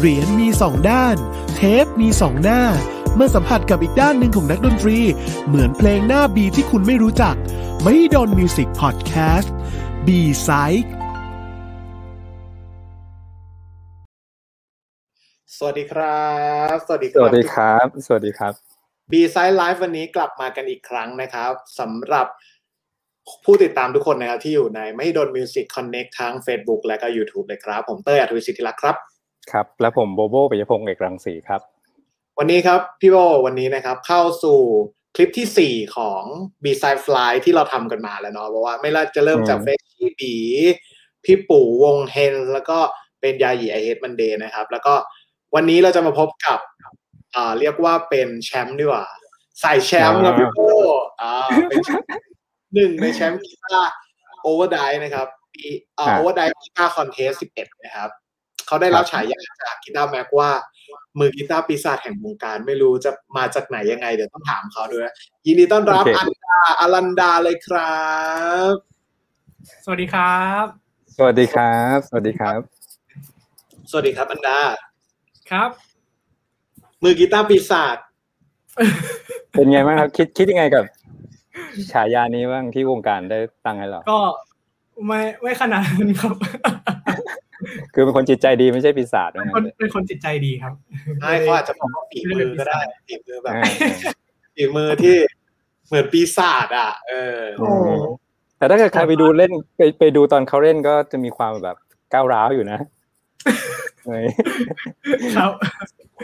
เหรียญมีสองด้าน เทปมีสองหน้า เมื่อสัมผัสกับอีกด้านหนึ่งของนักดนตรี เหมือนเพลงหน้า B ที่คุณไม่รู้จัก ไม่โดน Music Podcast B-Side สวัสดีครับสวัสดีครับสวัสดีครับ สวัสดีครับ B-Side Live วันนี้กลับมากันอีกครั้งนะครับสำหรับผู้ติดตามทุกคนนะครับที่อยู่ในไม่โดน Music Connect ทั้ง Facebook และก็ YouTube เลยครับ ผมเต้ยอัธวิสิทธิรักษ์ครับ ครับ และผมโบโบปิยพงศ์เอกรังสีครับ วันนี้ครับพี่โบวันนี้นะครับ เข้าสู่คลิปที่ 4 ของ b s i d e Fly ที่เราทำกันมาแล้วเนาะเพราะว่าไม่ว่าจะเริ่มจากอืมเฟซชี่บีพี่ปู่วงเฮน แล้วก็เป็นยาหยี I Hate Monday นะครับ แล้วก็วันนี้เราจะมาพบกับอ่าเรียกว่าเป็นแชมป์ดีกว่าใส่แชมป์ครับพี่โบอ่าเป็นแชมป์หนึ่งในแชมป์กีตาร์ Overdrive นะครับปีอ่าอ่า Overdrive Guitar Contest สิบเอ็ดนะครับ เขาได้รับครับฉายาจาก Guitar Mag ว่า มือกีตาร์ปีศาจแห่งวงการไม่รู้จะมาจากไหนยังไงเดี๋ยวต้องถามเขาด้วยนะยินดีต้อนรับโอเคอันดาอลันดาเลยครับ สวัสดีครับ สวัสดีครับ สวัสดีครับ สวัสดีครับ อันดาครับ มือกีตาร์ปีศาจเป็นไงบ้างครับคิดคิดยังไงกับฉายานี้บ้างที่วงการได้ตั้งให้เราก็ไม่ไม่ขนาดนั้นครับ คือเป็นคนจิตใจดีไม่ใช่ปีศาจเป็ว่านงั้คนนเลยเป็นคนจิตใจดีครับใช่เขาอาจจะบอกว่าฝีมือก็ได้ฝีมือแบบอ่าฝีมือที่เหมือนปีศาจอะ เออโอ้แต่ถ้าเกิดใครไปดูเล่นไปไปดูตอนเขาเล่นก็จะมีความแบบก้าวร้าวอยู่นะเฮ้ยครับ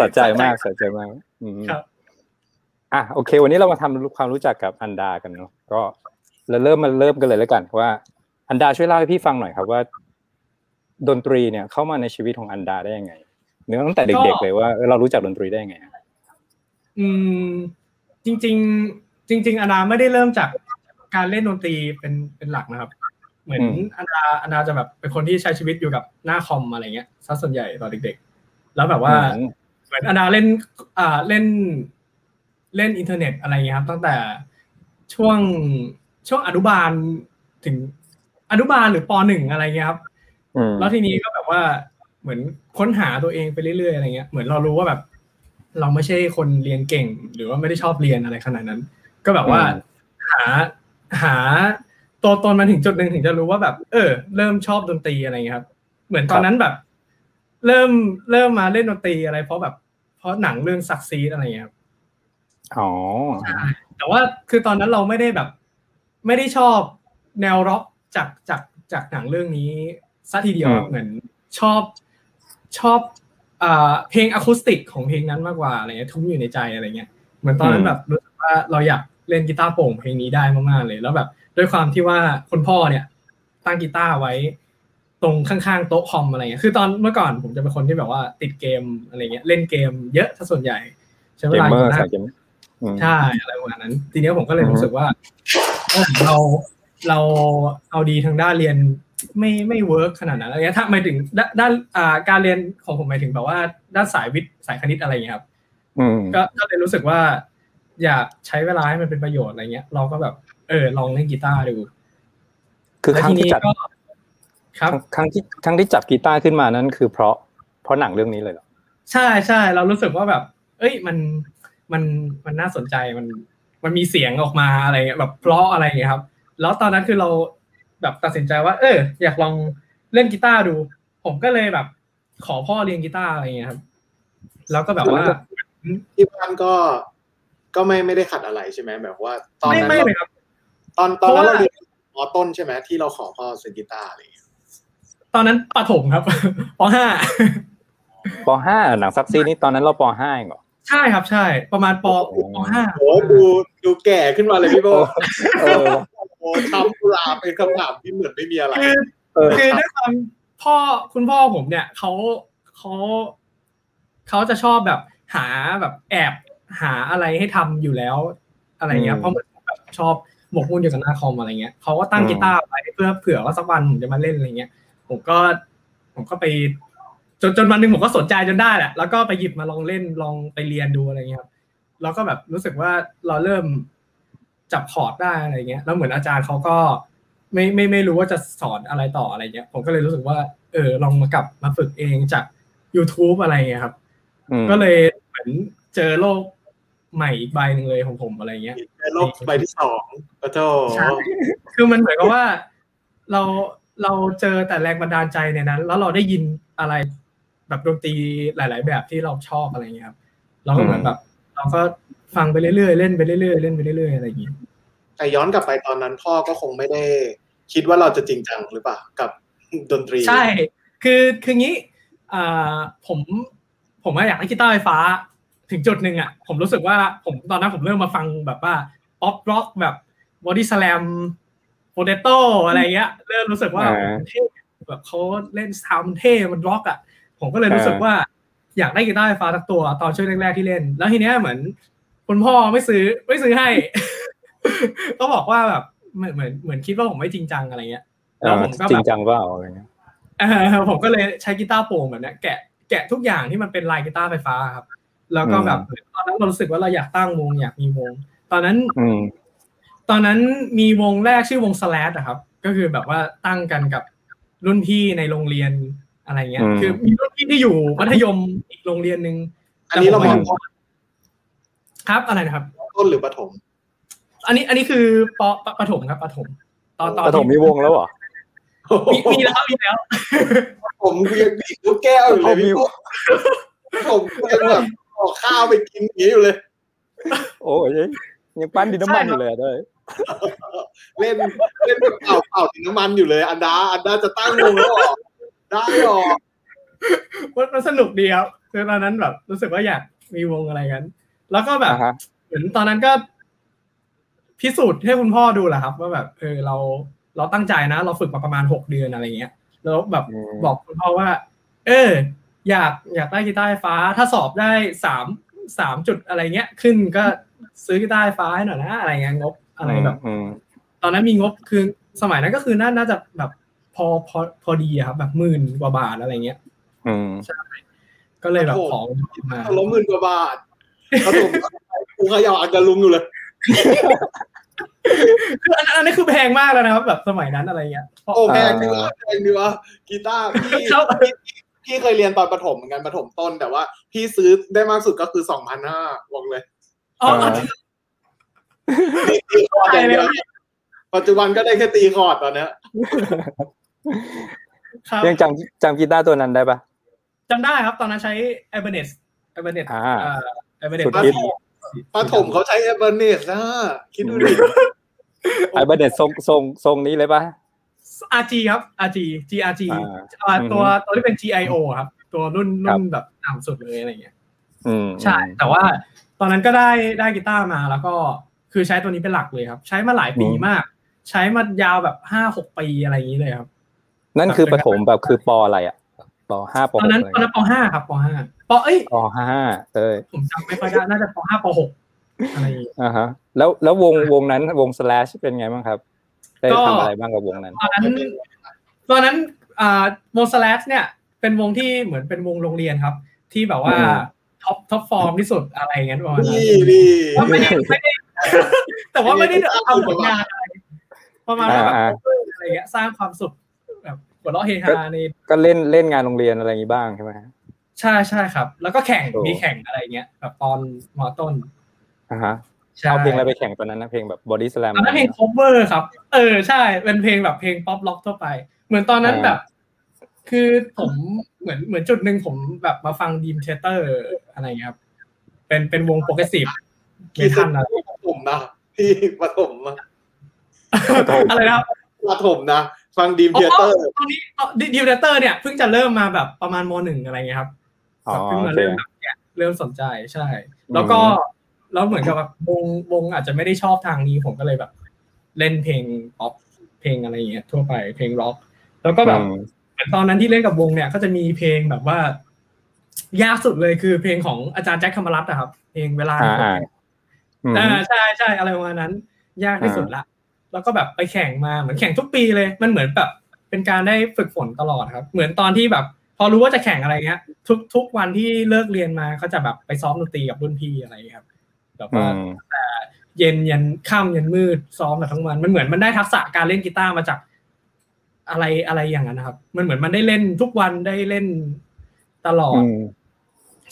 สะใจมากสะใจมากอืมครับอะโอเค วันนี้เรามาทำความรู้จักกับอันดากันเนาะก็เราเริ่มมาเริ่มกันเลยแล้วกันว่า อันดาช่วยเล่าให้พี่ฟังหน่อยครับว่า ดนตรีเนี่ยเข้ามาในชีวิตของอันดาได้ยังไงเนื้อตั้งแต่เด็กๆเลยว่าเออเรารู้จักดนตรีได้ยังไงอะอืมจริง ๆ จริง ๆอนาไม่ได้เริ่มจากการเล่นดนตรีเป็นเป็นหลักนะครับ เหมือนอนาอนาจะแบบเป็นคนที่ใช้ชีวิตอยู่กับหน้าคอมอะไรเงี้ยซะส่วนใหญ่ตอนเด็ก ๆ แล้วแบบว่าอืมเหมือนอนาเล่นอ่าเล่นเล่นอินเทอร์เน็ตอะไรเงี้ยครับตั้งแต่ช่วงช่วงอนุบาลถึงอนุบาลหรือปหนึ่งอะไรเงี้ยครับอืม แล้วทีนี้ก็แบบว่าเหมือนค้นหาตัวเองไปเรื่อยๆอะไรเงี้ยเหมือนเรารู้ว่าแบบ เราไม่ใช่คนเรียนเก่ง หรือว่าไม่ได้ชอบเรียนอะไรขนาดนั้น ก็แบบว่าหาหาตัวตนมาถึงจุดหนึ่งถึงจะรู้ว่าแบบ เออ เริ่มชอบดนตรีอะไรเงี้ยครับ เหมือนตอนนั้นแบบ เริ่มเริ่มมาเล่นดนตรีอะไร เพราะแบบ เพราะหนังเรื่องซักซีดอะไรเงี้ยครับอ๋อแต่ว่าคือตอนนั้นเราไม่ได้แบบ ไม่ได้ชอบแนวร็อกจากจากจากหนังเรื่องนี้ ซะทีเดียวอืมเหมือนชอบชอบอ่าเพลงอะคูสติกของเพลงนั้นมากกว่าอะไรเงี้ยทุ้มอยู่ในใจอะไรเงี้ยเหมือนตอนนั้นแบบรู้สึกว่าเราอยากเล่นกีตาร์โปร่งเพลงนี้ได้มากๆเลย แล้วแบบด้วยความที่ว่าคุณพ่อเนี่ยตั้งกีตาร์ไว้ตรงข้างๆโต๊ะคอมอะไรเงี้ยคือตอนเมื่อก่อนผมจะเป็นคนที่แบบว่าติดเกมอะไรเงี้ยเล่นเกมเยอะถ้าส่วนใหญ่ใช้เวลาอยู่หน้าสายเกมอืมใช่อะไรประมาณนั้น ทีเนี้ยผมก็เลยอือฮึรู้สึกว่าเออเราเราเอาดีทางด้านเรียน ไม่ไม่ work ขนาดนั้นอะไรเงี้ยถ้าหมายถึงด้านด้านอ่าการเรียนของผมหมายถึงแบบว่า ด้านสายวิทย์สายคณิตอะไรเงี้ยครับอืมก็ก็เลยรู้สึกว่า อยากใช้เวลาให้มันเป็นประโยชน์อะไรเงี้ย เราก็แบบ เออ ลองเล่นกีตาร์ดู คือแล้วครั้งทีที่นี้จัดก็ครับครั้งที่ครั้งที่จับกีตาร์ขึ้นมานั้นคือเพราะเพราะหนังเรื่องนี้เลยเหรอใช่ใช่เรารู้สึกว่าแบบ เอ้ยมันมันมันน่าสนใจมันมันมีเสียงออกมาอะไรเงี้ยแบบเพราะอะไรเงี้ยครับ แล้วตอนนั้นคือเรา แบบตัดสินใจว่า เออ อยากลองเล่นกีตาร์ดู ผมก็เลยแบบ ขอพ่อเรียนกีตาร์อะไรเงี้ยครับ แล้วก็แบบว่าที่บ้านก็ก็ไม่ไม่ได้ขัดอะไรใช่ไหมแบบว่า ตอนไม่นั้นไม่เราเลยครับ ตอนตอนนั้นเพราะว่าเราเรียนมอต้นใช่ไหมที่เราขอพ่อซื้อกีตาร์อะไรอย่างเงี้ยตอนนั้นปฐมครับปห้าปห้าหนังซักซีนี่ตอนนั้นเราปห้าเองเหรอ ใช่ครับใช่ ประมาณปปห้าโอ้ดูดูแก่ขึ้นมาเลยพี่โบเออโอ้ทำกุหลาบเป็นคำถามที่เหมือนไม่มีอะไรคือเออคือด้วยความพ่อคุณพ่อผมเนี่ยเขาเขาเขาจะชอบแบบหาแบบแอบหาอะไรให้ทำอยู่แล้ว อะไรเงี้ยเพราะเหมือนแบบชอบหมกมุ่นอยู่กับหน้าคอมอะไรเงี้ยเขาก็ตั้งกีตาร์ไว้เพื่อเผื่อว่าสักวันผมจะมาเล่นอะไรเงี้ย ผมก็ผมก็ไป จนจนวันหนึ่งผมก็สนใจจนได้แหละ แล้วก็ไปหยิบมาลองเล่นลองไปเรียนดูอะไรเงี้ยครับแล้วก็แบบรู้สึกว่าเราเริ่มจับคอร์ดได้อะไรเงี้ย แล้วเหมือนอาจารย์เขาก็ไม่ไม่ไม่รู้ว่าจะสอนอะไรต่ออะไรเงี้ย ผมก็เลยรู้สึกว่า เออลองมากลับมาฝึกเองจาก YouTube อะไรเงี้ยครับอืมก็เลยเหมือนเจอโลกใหม่อีกใบหนึ่งเลยของผมอะไรเงี้ยในโลกใบที่สองปะโจใช่คือมันเหมือนกับว่าเราเราเจอแต่แรงบันดาลใจในนั้น แล้วเราได้ยินอะไร แบบดนตรีหลาย ๆ แบบที่เราชอบอะไรเงี้ยครับเราก็เหมือนแบบ เราก็ฟังไปเรื่อย ๆ เล่นไปเรื่อย ๆ เล่นไปเรื่อย ๆ อะไรอย่างงี้แต่ย้อนกลับไปตอนนั้นพ่อก็คงไม่ได้ คิดว่าเราจะจริงจังหรือเปล่ากับดนตรี ใช่ คือคืองี้อ่าผมผมว่าอยากได้กีตาร์ไฟฟ้า ถึงจุดหนึ่งอะ ผมรู้สึกว่าผมตอนนั้นผมเริ่มมาฟังแบบว่าป๊อปร็อกแบบ Bodyslam Potato อะไรเงี้ย เริ่มรู้สึกว่าอ่าเท่แบบเขาเล่น sound มันเท่มันร็อกอะ ผมก็เลยรู้สึกว่า อยากได้กีตาร์ไฟฟ้าสักตัว ตอนช่วงแรกๆที่เล่น แล้วทีเนี้ยเหมือนคุณพ่อไม่ซื้อไม่ซื้อให้ก็บอกว่าแบบเหมือนเหมือนเหมือนคิดว่าผมไม่จริงจังอะไรเงี้ยแล้วผมก็แบบจริงจังเปล่าอะไรเงี้ยเออผมก็เลยใช้กีตาร์โปร่งแบบเนี้ยแกะแกะทุกอย่างที่มันเป็นลายกีตาร์ไฟฟ้าครับ แล้วก็แบบตอนนั้นเรารู้สึกว่าเราอยากตั้งวงอยากมีวง ตอนนั้นอืมตอนนั้นมีวงแรกชื่อวงสแลดอะครับ ก็คือแบบว่าตั้งกันกับรุ่นพี่ในโรงเรียน อะไรเงี้ยอืมคือมีรุ่นพี่ที่อยู่มัธยมอีกโรงเรียนหนึ่งอันนี้เรามองแต่ผครับอะไรนะครับ ต้นหรือปฐมอันนี้อันนี้คือปปประถมครับประถมตอนตอนปฐมมีวงแล้วเหรอมีมีแล้วมีแล้ว ผมยังดีดลูกแก้วอยู่เลยพี่เอาผมยังแบบออกข้าวไปกินอย่างนี้อยู่เลย โอ้ยยังปั้นดินน้ำมันอยู่เลยอะด้วยเล่นเล่นแบบเป่าเป่าถึงน้ำมันอยู่เลย อันดาอันดาจะตั้งวงแล้วเหรอ ได้หรอมันมันสนุกดีครับคือตอนนั้นแบบ รู้สึกว่าอยากมีวงอะไรกัน แล้วก็แบบอ่าฮะเหมือนตอนนั้นก็ พิสูจน์ให้คุณพ่อดูแหละครับ ว่าแบบเออเราเราตั้งใจนะ เราฝึกมาประมาณหกเดือนอะไรเงี้ย แล้วแบบอืมบอกคุณพ่อว่า เออ อยากอยากได้กีตาร์ไฟฟ้า ถ้าสอบได้สามสามจุดอะไรเงี้ย ขึ้นก็ซื้อกีตาร์ไฟฟ้าให้หน่อยนะอะไรเงี้ยงบอะไรแบบอืมตอนนั้นมีงบคือสมัยนั้นก็คือน่าน่าจะแบบ พอพอพอดีอะครับแบบหมื่นกว่าบาทอะไรเงี้ย อืมก็เลยแบบของมาล้มหมื่นกว่าบาทปฐมกูเขย่าอันกระลุงอยู่เลยคืออันอันนี้คือแพงมากแล้วนะครับ แบบสมัยนั้นอะไรเงี้ยเพราะโอ้แพงดีวะแพงดีวะกีตาร์พี่ครับพี่พี่เคยเรียนตอนประถมเหมือนกันประถมต้น แต่ว่า พี่ซื้อได้มากสุดก็คือสองพันห้าบอกเลยอ๋ออ่าตีคอร์ดอย่างเดียวใช่เลยปัจจุบันก็ได้แค่ตีคอร์ดตอนเนี้ย ครับยังจำจำกีตาร์ตัวนั้นได้ปะจำได้ครับตอนนั้นใช้ a b a n e s a b a n e s อ่า a b a n e s สุดฮิตประถมเขาใช้ Ibanez นะคิดดูดิไอเบเดตทรงทรงทรงนี้เลยปะ RG ครับ RG GRG อ่าอ่าอืมตัวตัวที่เป็น GIO ครับ ตัวรุ่นครัรุ่บนแบบต่ำสุดเลยอะไรเงี้ยอืมใช่ แต่ว่าตอนนั้นก็ได้ได้กีตาร์มาแล้วก็คือใช้ตัวนี้เป็นหลักเลยครับ ใช้มาหลายปีมาก ใช้มายาวแบบห้าหกปีอะไรอย่างนี้เลยครับ นั่นคือปฐมแบบคือปออะไรอะปอห้าปตหอนกนั้นอะไรตอนนั้นปห้าครับปห้าปเอ้ยปอห้าเออผมจำไม่ค่อยได้น่าจะปห้าปหกอะไรอย่างงี้อ่าฮะ แล้วแล้ววงวงนั้นวง slash เป็นไงบ้างครับได้ก็ทำอะไรบ้างกับวงนั้นตอนนั้นตอนนั้นอ่าวง Slash เนี่ยเป็นวงที่เหมือนเป็นวงโรงเรียนครับ ที่แบบว่าอืม top top form ที่สุดอะไรอย่างเงี้ยประมาณนั้นนี่นี่ว่าไม่ได้ไม่ได้แต่ว่าไม่ได้ทำผลงานอะไรประมาณว่าแบบอ่าอะไรเงี้ยสร้างความสุขแบบ หัวเราะเฮฮาในก็เล่นเล่นงานโรงเรียนอะไรอย่างนี้บ้างใช่ไหมฮะใช่ใช่ครับ แล้วก็แข่งโอ้มีแข่งอะไรเงี้ยแบบตอนมอต้นอ่าฮะใช่เอาเพลงอะไรไปแข่งตอนนั้นนะเพลงแบบ Bodyslam ตอนนั้นเพลง cover ครับ เออใช่เป็นเพลงแบบเพลงป๊อปร็อกทั่วไป เหมือนตอนนั้นอ่าแบบ คือผมเหมือนเหมือนจุดหนึ่งผมแบบมาฟังดีมเทเตอร์อะไรเงี้ยครับ เป็นเป็นวง progressive metal อะไรปฐมนะพี่ปฐมอะอะไรนะครับปฐมนะ ฟัง Dream Theaterตอนนี้ Dream Theater เนี่ยเพิ่งจะเริ่มมาแบบประมาณมหนึ่งอะไรเงี้ยครับอ๋อแบบเพิ่งมาเริ่มแบบแกะเริ่มสนใจใช่ แล้วก็แล้วเหมือนกับแบบวงวงอาจจะไม่ได้ชอบทางนี้ผมก็เลยแบบ เล่นเพลงป๊อปเพลงอะไรอย่างเงี้ยทั่วไปเพลงร็อก แล้วก็แบบอืมเหมือนตอนนั้นที่เล่นกับวงเนี่ย ก็จะมีเพลงแบบว่า ยากสุดเลยคือเพลงของอาจารย์แจ็คธรรมรัตน์นะครับ เพลงเวลาอ่าอ่าอืมอ่าใช่ใช่อะไรประมาณนั้น ยากที่สุดละ แล้วก็แบบไปแข่งมาเหมือนแข่งทุกปีเลย มันเหมือนแบบเป็นการได้ฝึกฝนตลอดครับ เหมือนตอนที่แบบ พอรู้ว่าจะแข่งอะไรเงี้ย ทุกทุกวันที่เลิกเรียนมาเขาจะแบบไปซ้อมดนตรีกับรุ่นพี่อะไรอย่างเงี้ยครับแบบอืว่ามเย็นยันค่ำยันมืดซ้อมแบบทั้งวันมันเหมือนมันได้ทักษะการเล่นกีตาร์มาจากอะไรอะไรอย่างนั้นนะครับ มันเหมือนมันได้เล่นทุกวันได้เล่นตลอดอืม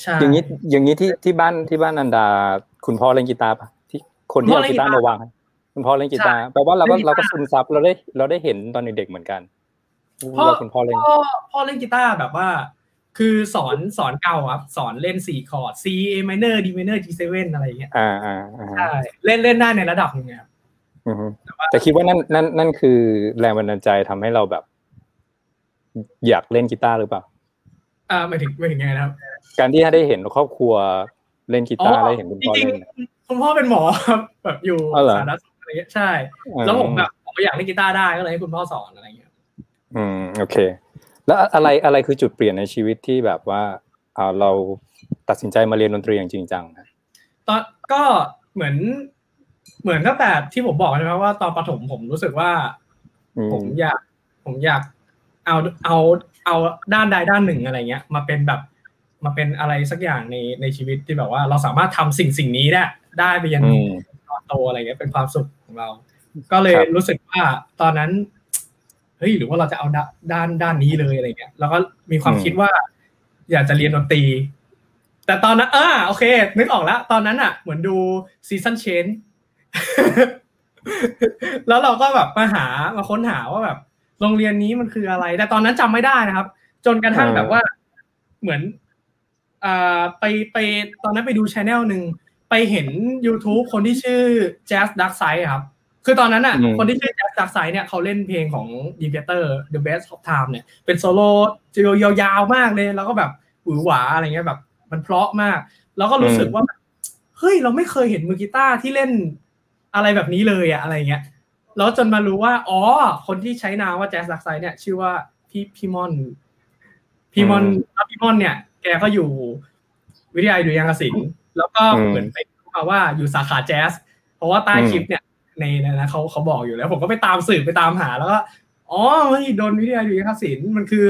ใช่อย่างนี้อย่างนี้ที่ที่บ้านที่บ้านอันดา คุณพ่อเล่นกีตาร์ปะที่คนที่เอากีตาร์มาวางให้ คุณพ่อเล่นกีตาร์แปลว่าเราก็เราก็ซึมซับเราได้เราได้เห็นตอนเด็กๆเหมือนกันพ่อว่าคุณพ่อเล่นพ่อพ่อเล่นกีตาร์แบบว่า คือสอนสอนเก่าครับสอนเล่นสี่คอร์ด C A minor D minor G 7อะไรอย่างเงี้ยอ่าอ่าอ่าใช่เล่นเล่นได้ในระดับหนึงครับอือฮึแต่คิดว่านั่นนั่นนั่นคือแรงบันดาลใจทำให้เราแบบ อยากเล่นกีตาร์หรือเปล่าอ่าหมายถึงหมายถึงไงนะครับ การที่ได้เห็นครอบครัวเล่นกีตาร์ได้เห็นคุณจพ่อริงเล่นๆคุณพ่อเป็นหมอครับแบบอยู่อ๋อเหรอสาธารณสุขอะไรเงี้ย ใช่ แล้วผมแบบผมก็อยากเล่นกีตาร์ได้ก็เลยให้คุณพ่อสอนอะไรเงี้ยอืมโอเค แล้วอะไรอะไรคือจุดเปลี่ยนในชีวิตที่แบบว่าอ่าเราตัดสินใจมาเรียนดนตรีอย่างจริงจังนะตอนก็เหมือน เหมือนตั้งแต่ที่ผมบอกใช่ไหมว่าตอนประถมผมรู้สึกว่าอืมผมอยาก ผมอยากเอาเอาเอาด้านใดด้านหนึ่งอะไรเงี้ย มาเป็นแบบมาเป็นอะไรสักอย่างในในชีวิตที่แบบว่า เราสามารถทำสิ่งสิ่งนี้ได้ได้ไปยันอืม ตอนโตอะไรเงี้ยเป็นความสุขของเรา ก็เลยครับรู้สึกว่าตอนนั้นเฮ้ยหรือว่าเราจะเอาด้านด้านด้านนี้เลยอะไรเงี้ยแล้วก็มีความคิดว่า อยากจะเรียนดนตรี แต่ตอนนั้นอ่าโอเค นึกออกแล้ว ตอนนั้นอะ เหมือนดูSeasons Change แล้วเราก็แบบมาหามาค้นหาว่าแบบ โรงเรียนนี้มันคืออะไร แต่ตอนนั้นจำไม่ได้นะครับ จนกระทั่งอ่าแบบว่าเหมือนอ่าไปไปตอนนั้นไปดู channel หนึ่ง ไปเห็น YouTube คนที่ชื่อ Jazz Dark Side ครับ คือตอนนั้นอะอืมคนที่ชื่อ Jazz Dark Side เนี่ยเขาเล่นเพลงของ d e v a t o r The Best of Time เนี่ย เป็นโซโล่ยาวๆมากเลย แล้วก็แบบหวือหวาอะไรเงี้ยแบบ มันเพราะมาก แล้วก็รู้สึกว่าแบบเฮ้ย เราไม่เคยเห็นมือกีตาร์ที่เล่นอะไรแบบนี้เลยอะอะไรเงี้ย แล้วจนมารู้ว่า อ๋อ คนที่ใช้นามว่าแจ๊สลักไซเนี่ย ชื่อว่าพี่พี่มอนพี่มอนแล้วพี่มอนเนี่ย แกก็อยู่วิทยาลัยดุริยางคศิลป์ แล้วก็อืมเหมือนไปรู้มาว่าอยู่สาขาแจ๊สเพราะว่าใต้อืมคลิปเนี่ยในในนะเขาเขาบอกอยู่แล้ว ผมก็ไปตามสืบไปตามหาแล้วก็อ๋อเฮ้ยโดนวิทยาลัยดุริยางคศิลป์มันคือ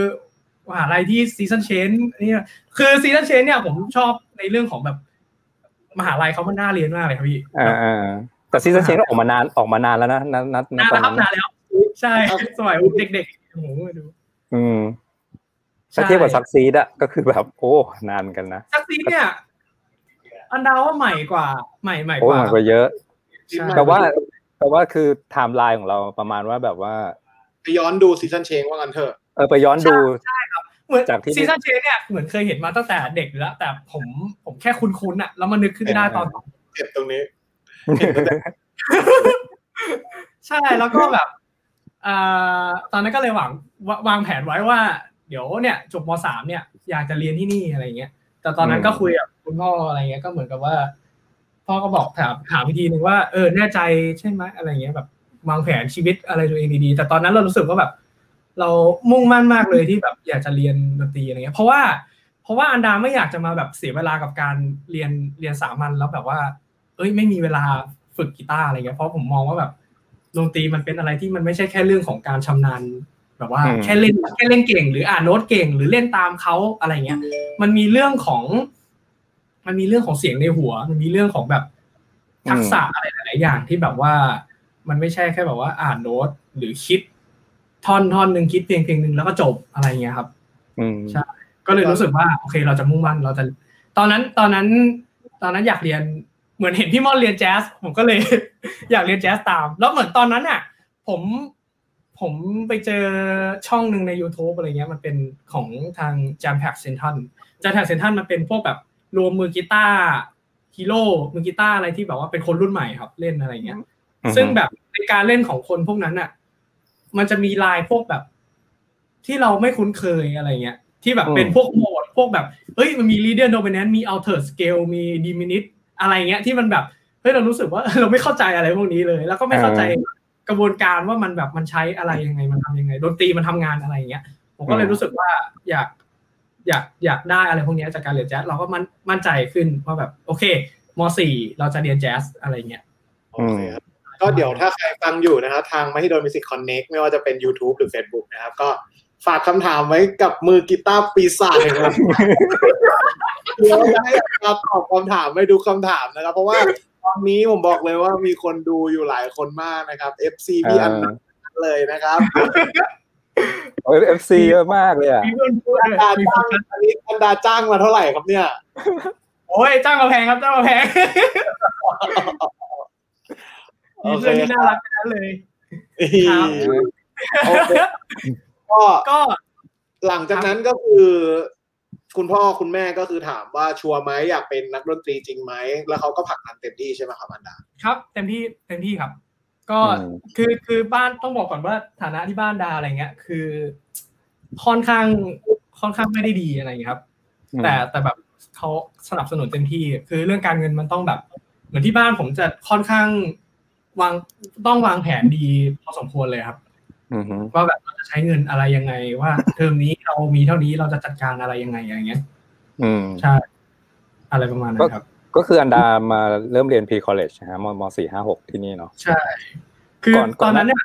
มหาลัยที่ Seasons Change นี่คือ Seasons Change เนี่ยผมชอบในเรื่องของแบบมหาลัยเขามันน่าเรียนมากเลยครับพี่อ่าอ่าแต่ Seasons Change ก็ออกมานานออกมานานแล้วนะนัดนัดนานตอแล้วครับนนั้นนานแล้วใช่สมัยเด็กๆผมมาดูอืมใช่ถ้าเทียบกับซักซีดอะก็คือแบบโอ้นานเหมือนกันนะซักซีเนี่ย อันดาว่าใหม่กว่า โอ้ใหม่ใหม่กว่ามันก็เยอะใช่แต่ว่าแต่ว่าคือไทม์ไลน์ของเราประมาณว่าแบบว่าไปย้อนดู Seasons Change ว่ากันเถอะเออไปย้อนดูเหมือนจากที่ Seasons Change เนี่ยเหมือนเคยเห็นมาตั้งแต่เด็กอยู่แล้ว แต่ผมผมแค่คุ้นๆอะแล้วมันนึกขึ้นได้ตอนเจ็บตรงนี้ใช่แล้วก็แบบอ่าตอนนั้นก็เลยหวังววางแผนไว้ว่า เดี๋ยวเนี่ยจบมสามเนี่ยอยากจะเรียนที่นี่อะไรเงี้ยแต่ตอนนั้นก็คุยกับ คุณพ่ออะไรเงี้ยก็เหมือนกับว่า พ่อก็บอกถามถามอีกทีหนึ่งว่าเออแน่ใจใช่ไหมอะไรเงี้ยแบบวางแผนชีวิตอะไรตัวเองดีๆ แต่ตอนนั้นเรารู้สึกว่าแบบ เรามุ่งมั่นมากเลยที่แบบอยากจะเรียนดนตรีอะไรเงี้ยเพราะว่าเพราะว่าอันดาไม่อยากจะมาแบบเสียเวลากับการเรียนเรียนสามัญแล้วแบบว่า เอ้ยไม่มีเวลาฝึกกีตาร์อะไรเงี้ยเพราะผมมองว่าแบบดนตรีมันเป็นอะไรที่มันไม่ใช่แค่เรื่องของการชำนาญแบบว่าอืมแค่เล่นแค่เล่นเก่ง หรืออ่านโน้ตเก่ง หรือเล่นตามเขาอะไรเงี้ย มันมีเรื่องของ มันมีเรื่องของเสียงในหัว มันมีเรื่องของแบบทักษะอะไรหลาย ๆ อย่างที่แบบว่า มันไม่ใช่แค่แบบว่า อ่านโน้ตหรือคิดท่อนท่อนหนึ่งคิดเพลงเพลงหนึ่งแล้วก็จบอะไรเงี้ยครับอืมใช่ก็เลยรู้สึกว่าโอเค เราจะมุ่งมั่นเราจะ ตอนนั้นตอนนั้น ตอนนั้นอยากเรียนเหมือนเห็นพี่ม่อนเรียนแจ๊สผมก็เลย อยากเรียนแจ๊สตาม แล้วเหมือนตอนนั้นอะ ผมผมไปเจอช่องหนึ่งใน YouTube อะไรเงี้ย มันเป็นของทาง Jam Pack Central Jam Pack Central มันเป็นพวกแบบ รวมมือกีตาร์ฮีโร่มือกีตาร์อะไรที่แบบว่าเป็นคนรุ่นใหม่ครับเล่นอะไรเงี้ย ซึ่งแบบในการเล่นของคนพวกนั้นอะ มันจะมีลายพวกแบบ ที่เราไม่คุ้นเคยอะไรเงี้ย ที่แบบเป็นพวกโหมดพวกแบบเฮ้ยมันมี leader dominant มี alter scale มี diminish อะไรเงี้ยที่มันแบบเฮ้ยเรารู้สึกว่าเราไม่เข้าใจอะไรพวกนี้เลย แล้วก็ไม่เข้าใจกระบวนการว่ามันแบบมันใช้อะไรยังไงมันทำยังไงดนตรีมันทำงานอะไรเงี้ย ผมก็เลยรู้สึกว่าอยาก อยากอยากได้อะไรพวกนี้จากการเรียนแจ๊สเราก็มั่นมั่นใจขึ้นว่าแบบโอเคมสี่เราจะเรียนแจ๊สอะไรเงี้ยโอเคครับก็เดี๋ยวถ้าใครฟังอยู่นะครับทางไม่ให้โดนมิสิกคอนเน็กไม่ว่าจะเป็น YouTube หรือ Facebook นะครับ ก็ฝากคำถามไว้กับมือกีตาร์ปีศาจเลยครับเดี๋ยวจะให้เราตอบคำถามไม่ดูคำถามนะครับ เพราะว่าตอนนี้ผมบอกเลยว่ามีคนดูอยู่หลายคนมากนะครับ FC พี่อันนั้นเลยนะครับ FC เยอะมากเลยอะมีเพื่อนพูดเลยอันดามีจ้างอันนี้อันดาจ้างมาเท่าไหร่ครับเนี่ย โอ้ยจ้างมาแพงครับจ้างมาแพงโอเคมีเคเพื่อนที่น่ารักทั้งนั้นเลยครับโอเคก็ก็หลังจากนั้นก็คือ คุณพ่อคุณแม่ก็คือถามว่าชัวร์ไหมอยากเป็นนักดนตรีจริงไหมแล้วเขาก็ผลักดันเต็มที่ใช่ไหมครับอันดา ครับ เต็มที่เต็มที่ครับ ก็อืมคือคือบ้านต้องบอกก่อนว่าฐานะที่บ้านดาอะไรเงี้ย คือ ค่อนข้างค่อนข้างไม่ได้ดีอะไรเงี้ยครับ แต่แต่แบบเขาสนับสนุนเต็มที่ คือเรื่องการเงินมันต้องแบบ เหมือนที่บ้านผมจะค่อนข้างวางต้องวางแผนดีพอสมควรเลยครับอืมฮึว่าแบบเราจะใช้เงินอะไรยังไง ว่าเทอมนี้เรามีเท่านี้เราจะจัดการอะไรยังไงอย่างเงี้ย อืมใช่อะไรประมาณนั้นครับ ก็คืออันดามาเริ่มเรียน pre college นะฮะมมสี่ห้าหกที่นี่เนาะใช่ คือก่อนก่ตออนนนั้นเนี่ย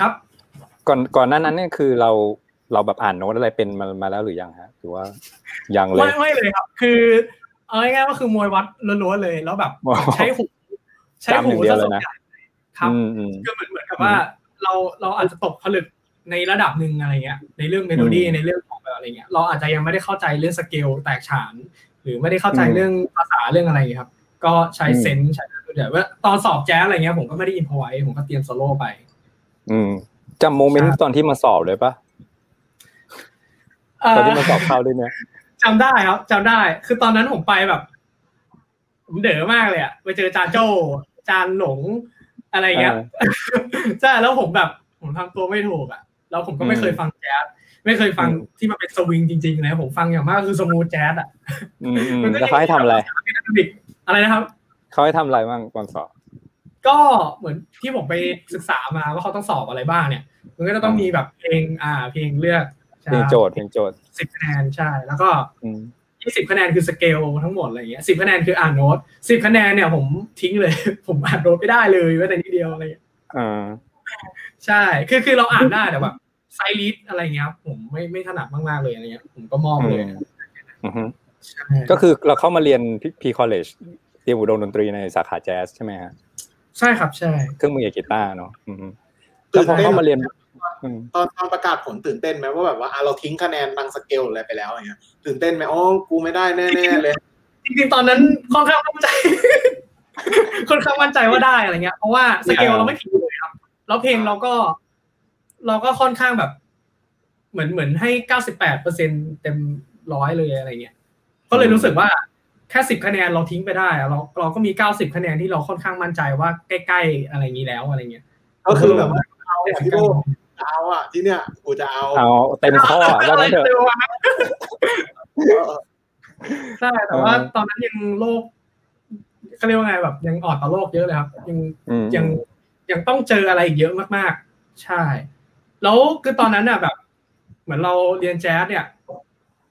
ครับ ก่อนก่อนหน้านั้นเนี่ยคือเราเราแบบอ่านโน้ตอะไรเป็นมามาแล้วหรือยังฮะหรือว่ายังเลไม่ยไม่เลยครับ คือเอาง่ายๆว่าคือมวยวัดล้วนๆเลยแล้วแบบว่าใช้หูใช้หูจำอย่างเดียวซะเลยส่วนนะใหญ่ครับอืมอืมก็เหมือนเหมือนกับว่า เราเราอาจจะตกผลึกในระดับหนึ่งอะไรเงี้ยในเรื่องเมโลดี้อืมในเรื่องของแบบอะไรเงี้ยเราอาจจะยังไม่ได้เข้าใจเรื่องสเกลแตกฉาน หรือไม่ได้เข้าใจอืมเรื่องภาษาเรื่องอะไรเงี้ยครับ ก็ใช้อืมเซนส์ใช้ส่วนใหญ่ว่าตอนสอบแจ๊สอะไรเงี้ยผมก็ไม่ได้อินพอไว้ผมก็เตรียมโซโล่ไป อืมจำ moment ใช่ตอนที่มาสอบเลยปะเอ่อตอนที่มาสอบเข้าด้วยเนี่ยจำได้ครับจำได้ คือตอนนั้นผมไปแบบผมเด๋อมากเลยอะไปเจอจารย์โจ้จารย์หลงอะไรเงี้ยใช่แล้วผมแบบผมทำตัวไม่ถูกอะแล้วผมก็ไม่อืมเคยฟังแจ๊ส ไม่เคยฟังอืมที่มันเป็นสวิงจริงๆนะผมฟังอย่างมากคือ smooth jazz อะอืมอืมมันก็แล้วเขาให้ทำอะไรเป็น academic อะไรนะครับเขาให้ทำอะไรบ้างก่อนสอบก็เหมือนที่ผมไปศึกษามาว่าเขาต้องสอบอะไรบ้างเนี่ย มันก็จะต้องมีแบบเพลงอ่าเพลงเลือกเพลงโจทย์เพลงโจทย์สิบคะแนนใช่ แล้วก็อืมยี่สิบคะแนนคือสเกลทั้งหมดอะไรเงี้ยสิบคะแนนคืออ่านโน้ตสิบคะแนนเนี่ยผมทิ้งเลย ผมอ่านโน้ตไม่ได้เลยแม้แต่นิดเดียวอะไรเงี้ยอ่าใช่ คือคือเราอ่านได้แต่แบบ sight read อะไรเงี้ยครับผมไม่ไม่ถนัดมากๆเลยอะไรเงี้ย ผมก็มอบเลยอืมอือฮึใช่ก็คือเราเข้ามาเรียน P college เรียนอุดมดนตรีในสาขาแจ๊สใช่ไหมฮะใช่ครับใช่ เครื่องมือกับกีตาร์เนาะอือฮึแล้วพอเข้ามาเรียนอืมตอนตอนประกาศผลตื่นเต้นไหมว่าแบบว่าอะเราทิ้งคะแนนบางสเกลอะไรไปแล้วอย่างเงี้ยตื่นเต้นไหมอ๋อกูไม่ได้แน่ๆเลยจริงๆตอนนั้นค่อนข้างมั่นใจค่อนข้างมั่นใจว่าได้อะไรเงี้ยเพราะว่าสเกลเราไม่ผิดเลยครับแล้วเพลงเราก็ เราก็ค่อนข้างแบบ เหมือนเหมือนให้เก้าสิบแปดเปอร์เซ็นเต็มร้อยเลยอะไรเงี้ยก็เลยรู้สึกว่าแค่สิบคะแนนเราทิ้งไปได้อะเราเราก็มีเก้าสิบคะแนนที่เราค่อนข้างมั่นใจว่าใกล้ๆอะไรอย่างนี้แล้วอะไรเงี้ยก็คือแบบว่าเอาอะพี่โบจะเอาอะที่เนี้ยกูจะเอาเอาเต็มข้อว่างั้นเถอะใช่แต่ว่าเออตอนนั้นยังโลกเขาเรียกว่าไงแบบ ยังอ่อนต่อโลกเยอะเลยครับ ยังอืมยังยังต้องเจออะไรอีกเยอะมากๆ ใช่ แล้วคือตอนนั้นน่ะแบบ เหมือนเราเรียนแจ๊สเนี่ย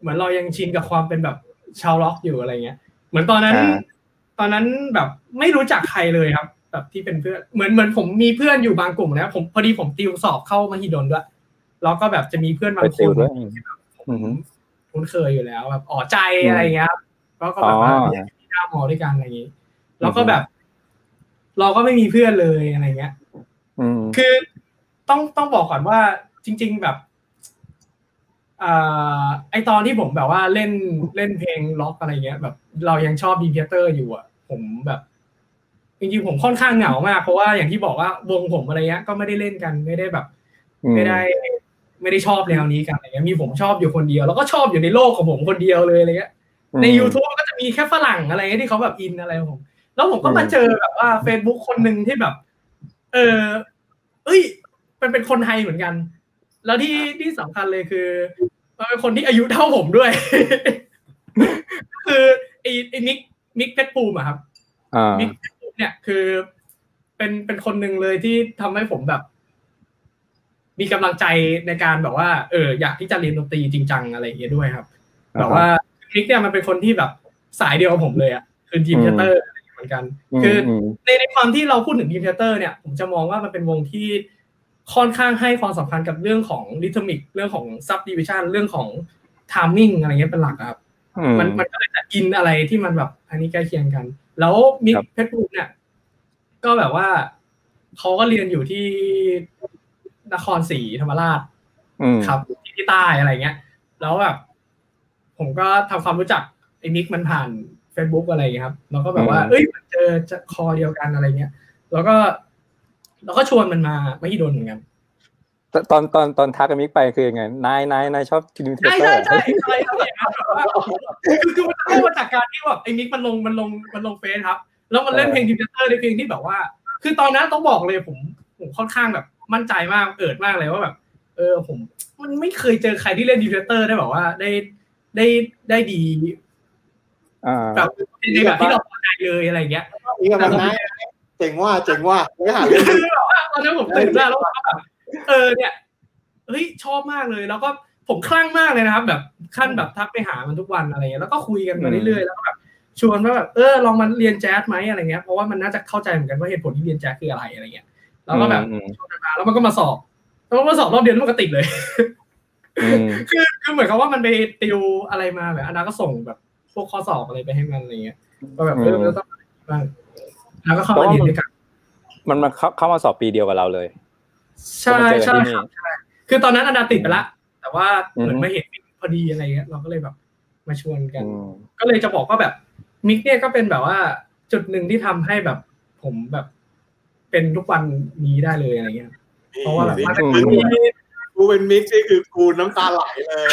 เหมือนเรายังชินกับความเป็นแบบชาวล็อกอยู่อะไรเงี้ย เหมือนตอนนั้นอ่าตอนนั้นแบบไม่รู้จักใครเลยครับ แบบที่เป็นเพื่อนเหมือนเหมือนผมมีเพื่อนอยู่บางกลุ่มนะผมพอดีผมติวสอบเข้ามหิดลด้วยแล้วก็แบบจะมีเพื่อนไปบางคติวนด้วยอือฮึคุ้นเคยอยู่แล้วแบบอ๋อใจอืมอะไรเงี้ยครับแล้วก็แบบว่าเรียนที่หน้ามอด้วยกันอะไรอย่างงี้ แล้วก็แบบ เราก็ไม่มีเพื่อนเลยอะไรเงี้ยอืมคือ ต้องต้องบอกก่อนว่าจริง ๆ แบบอ่าไอตอนที่ผมแบบว่าเล่นเล่นเพลงล็อกอะไรเงี้ย แบบ เรายังชอบดีเ e เตอร์อยู่อะ ผมแบบ จริงๆผมค่อนข้างเหงามากเพราะว่าอย่างที่บอกว่าวงผมอะไรเงี้ยก็ไม่ได้เล่นกันไม่ได้แบบ ไม่ได้ ไม่ได้ชอบแนวนี้กันอะไรเงี้ยมีผมชอบอยู่คนเดียว แล้วก็ชอบอยู่ในโลกของผมคนเดียวเลยอะไรเงี้ยใน YouTube มันก็จะมีแค่ฝรั่งอะไรเงี้ยที่เขาแบบอินอะไรของผมแล้วผมก็มาอืมเจอแบบว่า Facebook คนหนึ่งที่แบบ เออเอ้ย มันเป็นคนไทยเหมือนกัน แล้วที่ที่สำคัญเลยคือมันเป็นคนที่อายุเท่าผมด้วย คือไอ้ไอ้มิกมิกเพชรภูมิอะครับอ่ามิกเพชรภูมิเนี่ยคือ เป็นเป็นคนหนึ่งเลยที่ทำให้ผมแบบ มีกำลังใจในการแบบว่า เอออยากที่จะเรียนดนตรีจริงจังอะไรอย่างเงี้ยด้วยครับแบบว่ามิกเนี่ยมันเป็นคนที่แบบสายเดียวกับผมเลยอะคือ Dream Theater เหมือนกัน คืออมในในความที่เราพูดถึง Dream Theater เนี่ย ผมจะมองว่ามันเป็นวงที่ ค่อนข้างให้ความสำคัญกับเรื่องของ rhythmic เรื่องของ subdivision เรื่องของ timing อะไรเงี้ยเป็นหลักอะครับอืมมันมันก็เลยจะอินอะไรที่มันแบบอันนี้ใกล้เคียงกัน แล้วมิกครับเพชรภูมิเนี่ย ก็แบบว่าเขาก็เรียนอยู่ที่นครศรีธรรมราชอืมครับที่ใต้อะไรเงี้ย แล้วแบบผมก็ทำความรู้จักไอ้มิกมันผ่าน Facebook อะไรเงี้ยครับแล้วก็แบบว่าอืมเอ้ยมันเจอจะคอเดียวกันอะไรเงี้ย แล้วก็ แล้วก็ชวนมันมาไม่ฮิโดนเหมือนกันตตอนตอนตอนทักกับมิกไปคือยังไงนายนายนายชอบคินิเทใช่เตอใช่ร์ใช่อะไรอะไรอย่างเงี้ยแบบว่าคือคือมันเข้ามาจากการที่แบบไอ้มิกมันลงมันลงมันลงเฟซครับ แล้วมันเล่นเพลงดิจิเตอร์ในเพลงที่แบบว่า คือตอนนั้นต้องบอกเลยผมผมค่อนข้างแบบมั่นใจมากเอิดมากเลยว่าแบบ เออผม มันไม่เคยเจอใครที่เล่นดิจิเตอร์ได้แบบว่าได้ได้ได้ดีอ่าแบบในแบบที่เราพอใจเลยอะไรเงี้ยนี่กับมันนะ เจ๋งว่าเจ๋งว่าไม่หาเรื่องคือแบบว่าตอนนั้นผมตื่นมาแล้วผมก็แบบเออเนี่ยเฮ้ยชอบมากเลยแล้วก็ผมคลั่งมากเลยนะครับ แบบขั้นแบบทักไปหามันทุกวันอะไรเงี้ยแล้วก็คุยกันมาเรื่อยๆแล้วก็แบบชวนว่าแบบเออลองมาเรียนแจ๊สไหมอะไรเงี้ยเพราะว่ามันน่าจะเข้าใจเหมือนกันว่าเหตุผลที่เรียนแจ๊สคืออะไรอะไรเงี้ยแล้วก็แบบอืมชวนกันมาแล้วมันก็มาสอบแล้วมันก็มาสอบรอบเดียวแล้วมันก็ติดเลยอืมคือคือเหมือนกับว่ามันไปติวอะไรมาแบบอนาก็ส่งแบบพวกข้อสอบอะไรไปให้มันอะไรเงี้ยก็แบบเออมันก็ต้องบ้าง แล้วก็เข้ามาเรียนด้วยกัน มันมาเข้าเข้ามาสอบปีเดียวกับเราเลย ใช่ก็มาเจอใช่ที่นี่ครับใช่คือตอนนั้นอนาติดไปละแต่ว่าอือฮึเหมือนมาเห็นมิกพอดีอะไรเงี้ยเราก็เลยแบบมาชวนกันอืมก็เลยจะบอกว่าแบบมิกเนี่ยก็เป็นแบบว่าจุดหนึ่งที่ทำให้แบบผมแบบเป็นทุกวันนี้ได้เลยอะไรเงี้ย เพราะว่าแบบมาจากอืมที่นี่กูเป็นมิกซ์นี่คือกูน้ำตาไหลเลย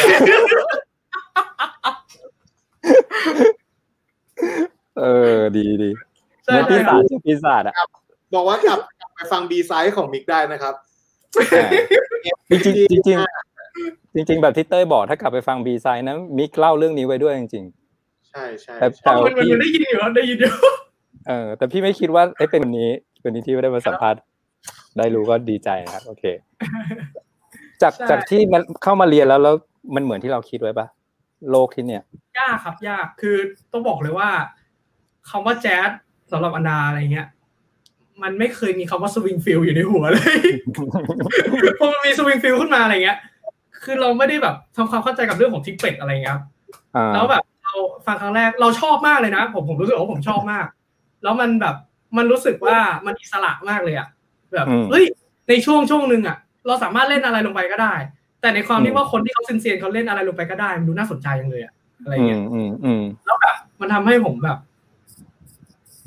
เออดีดี ใช่เมื่อปีใช่คศารับจเจอปีศาจอะบอกว่ากลับกลับไปฟังบีไซด์ของมิกได้นะครับ จริงจริงจริงๆจริงๆแบบที่เต้ยบอกถ้ากลับไปฟังบีไซน์นะมิกเล่าเรื่องนี้ไว้ด้วยจริงใช่ใช่ๆแต่ใช่แต่มันมันพี่มันได้ยินอยู่ครับได้ยินอยู่เออแต่พี่ไม่คิดว่าเอ้ยเป็นวันนี้เป็นวันนี้ที่ได้มาสัมภาษณ์ได้รู้ก็ดีใจนะครับ โอเค จากใช่จากที่มันเข้ามาเรียนแล้วแล้วมันเหมือนที่เราคิดไว้ปะโลกที่เนี่ย ยากครับยากคือต้องบอกเลยว่าคำว่าแจ๊ส สำหรับอนดาอะไรเงี้ย มันไม่เคยมีคำว่า swing feel อยู่ในหัวเลยพอมันมี swing feel ขึ้นมาอะไรเงี้ย คือเราไม่ได้แบบทำความเข้าใจกับเรื่องของ triplet อะไรเงี้ยครับอ่าแล้วแบบเราฟังครั้งแรกเราชอบมากเลยนะ ผมผมรู้สึกว่าผมชอบมาก แล้วมันแบบมันรู้สึกว่ามันอิสระมากเลยอะแบบอืมเฮ้ยในช่วงช่วงหนึ่งอะเราสามารถเล่นอะไรลงไปก็ได้ แต่ในความอืที่มว่าคนที่เขาเซียนๆเขาเล่นอะไรลงไปก็ได้มันดูน่าสนใจจังเลยอะอะไรอืเงี้มยอืมอืมแล้วแบบมันทำให้ผมแบบ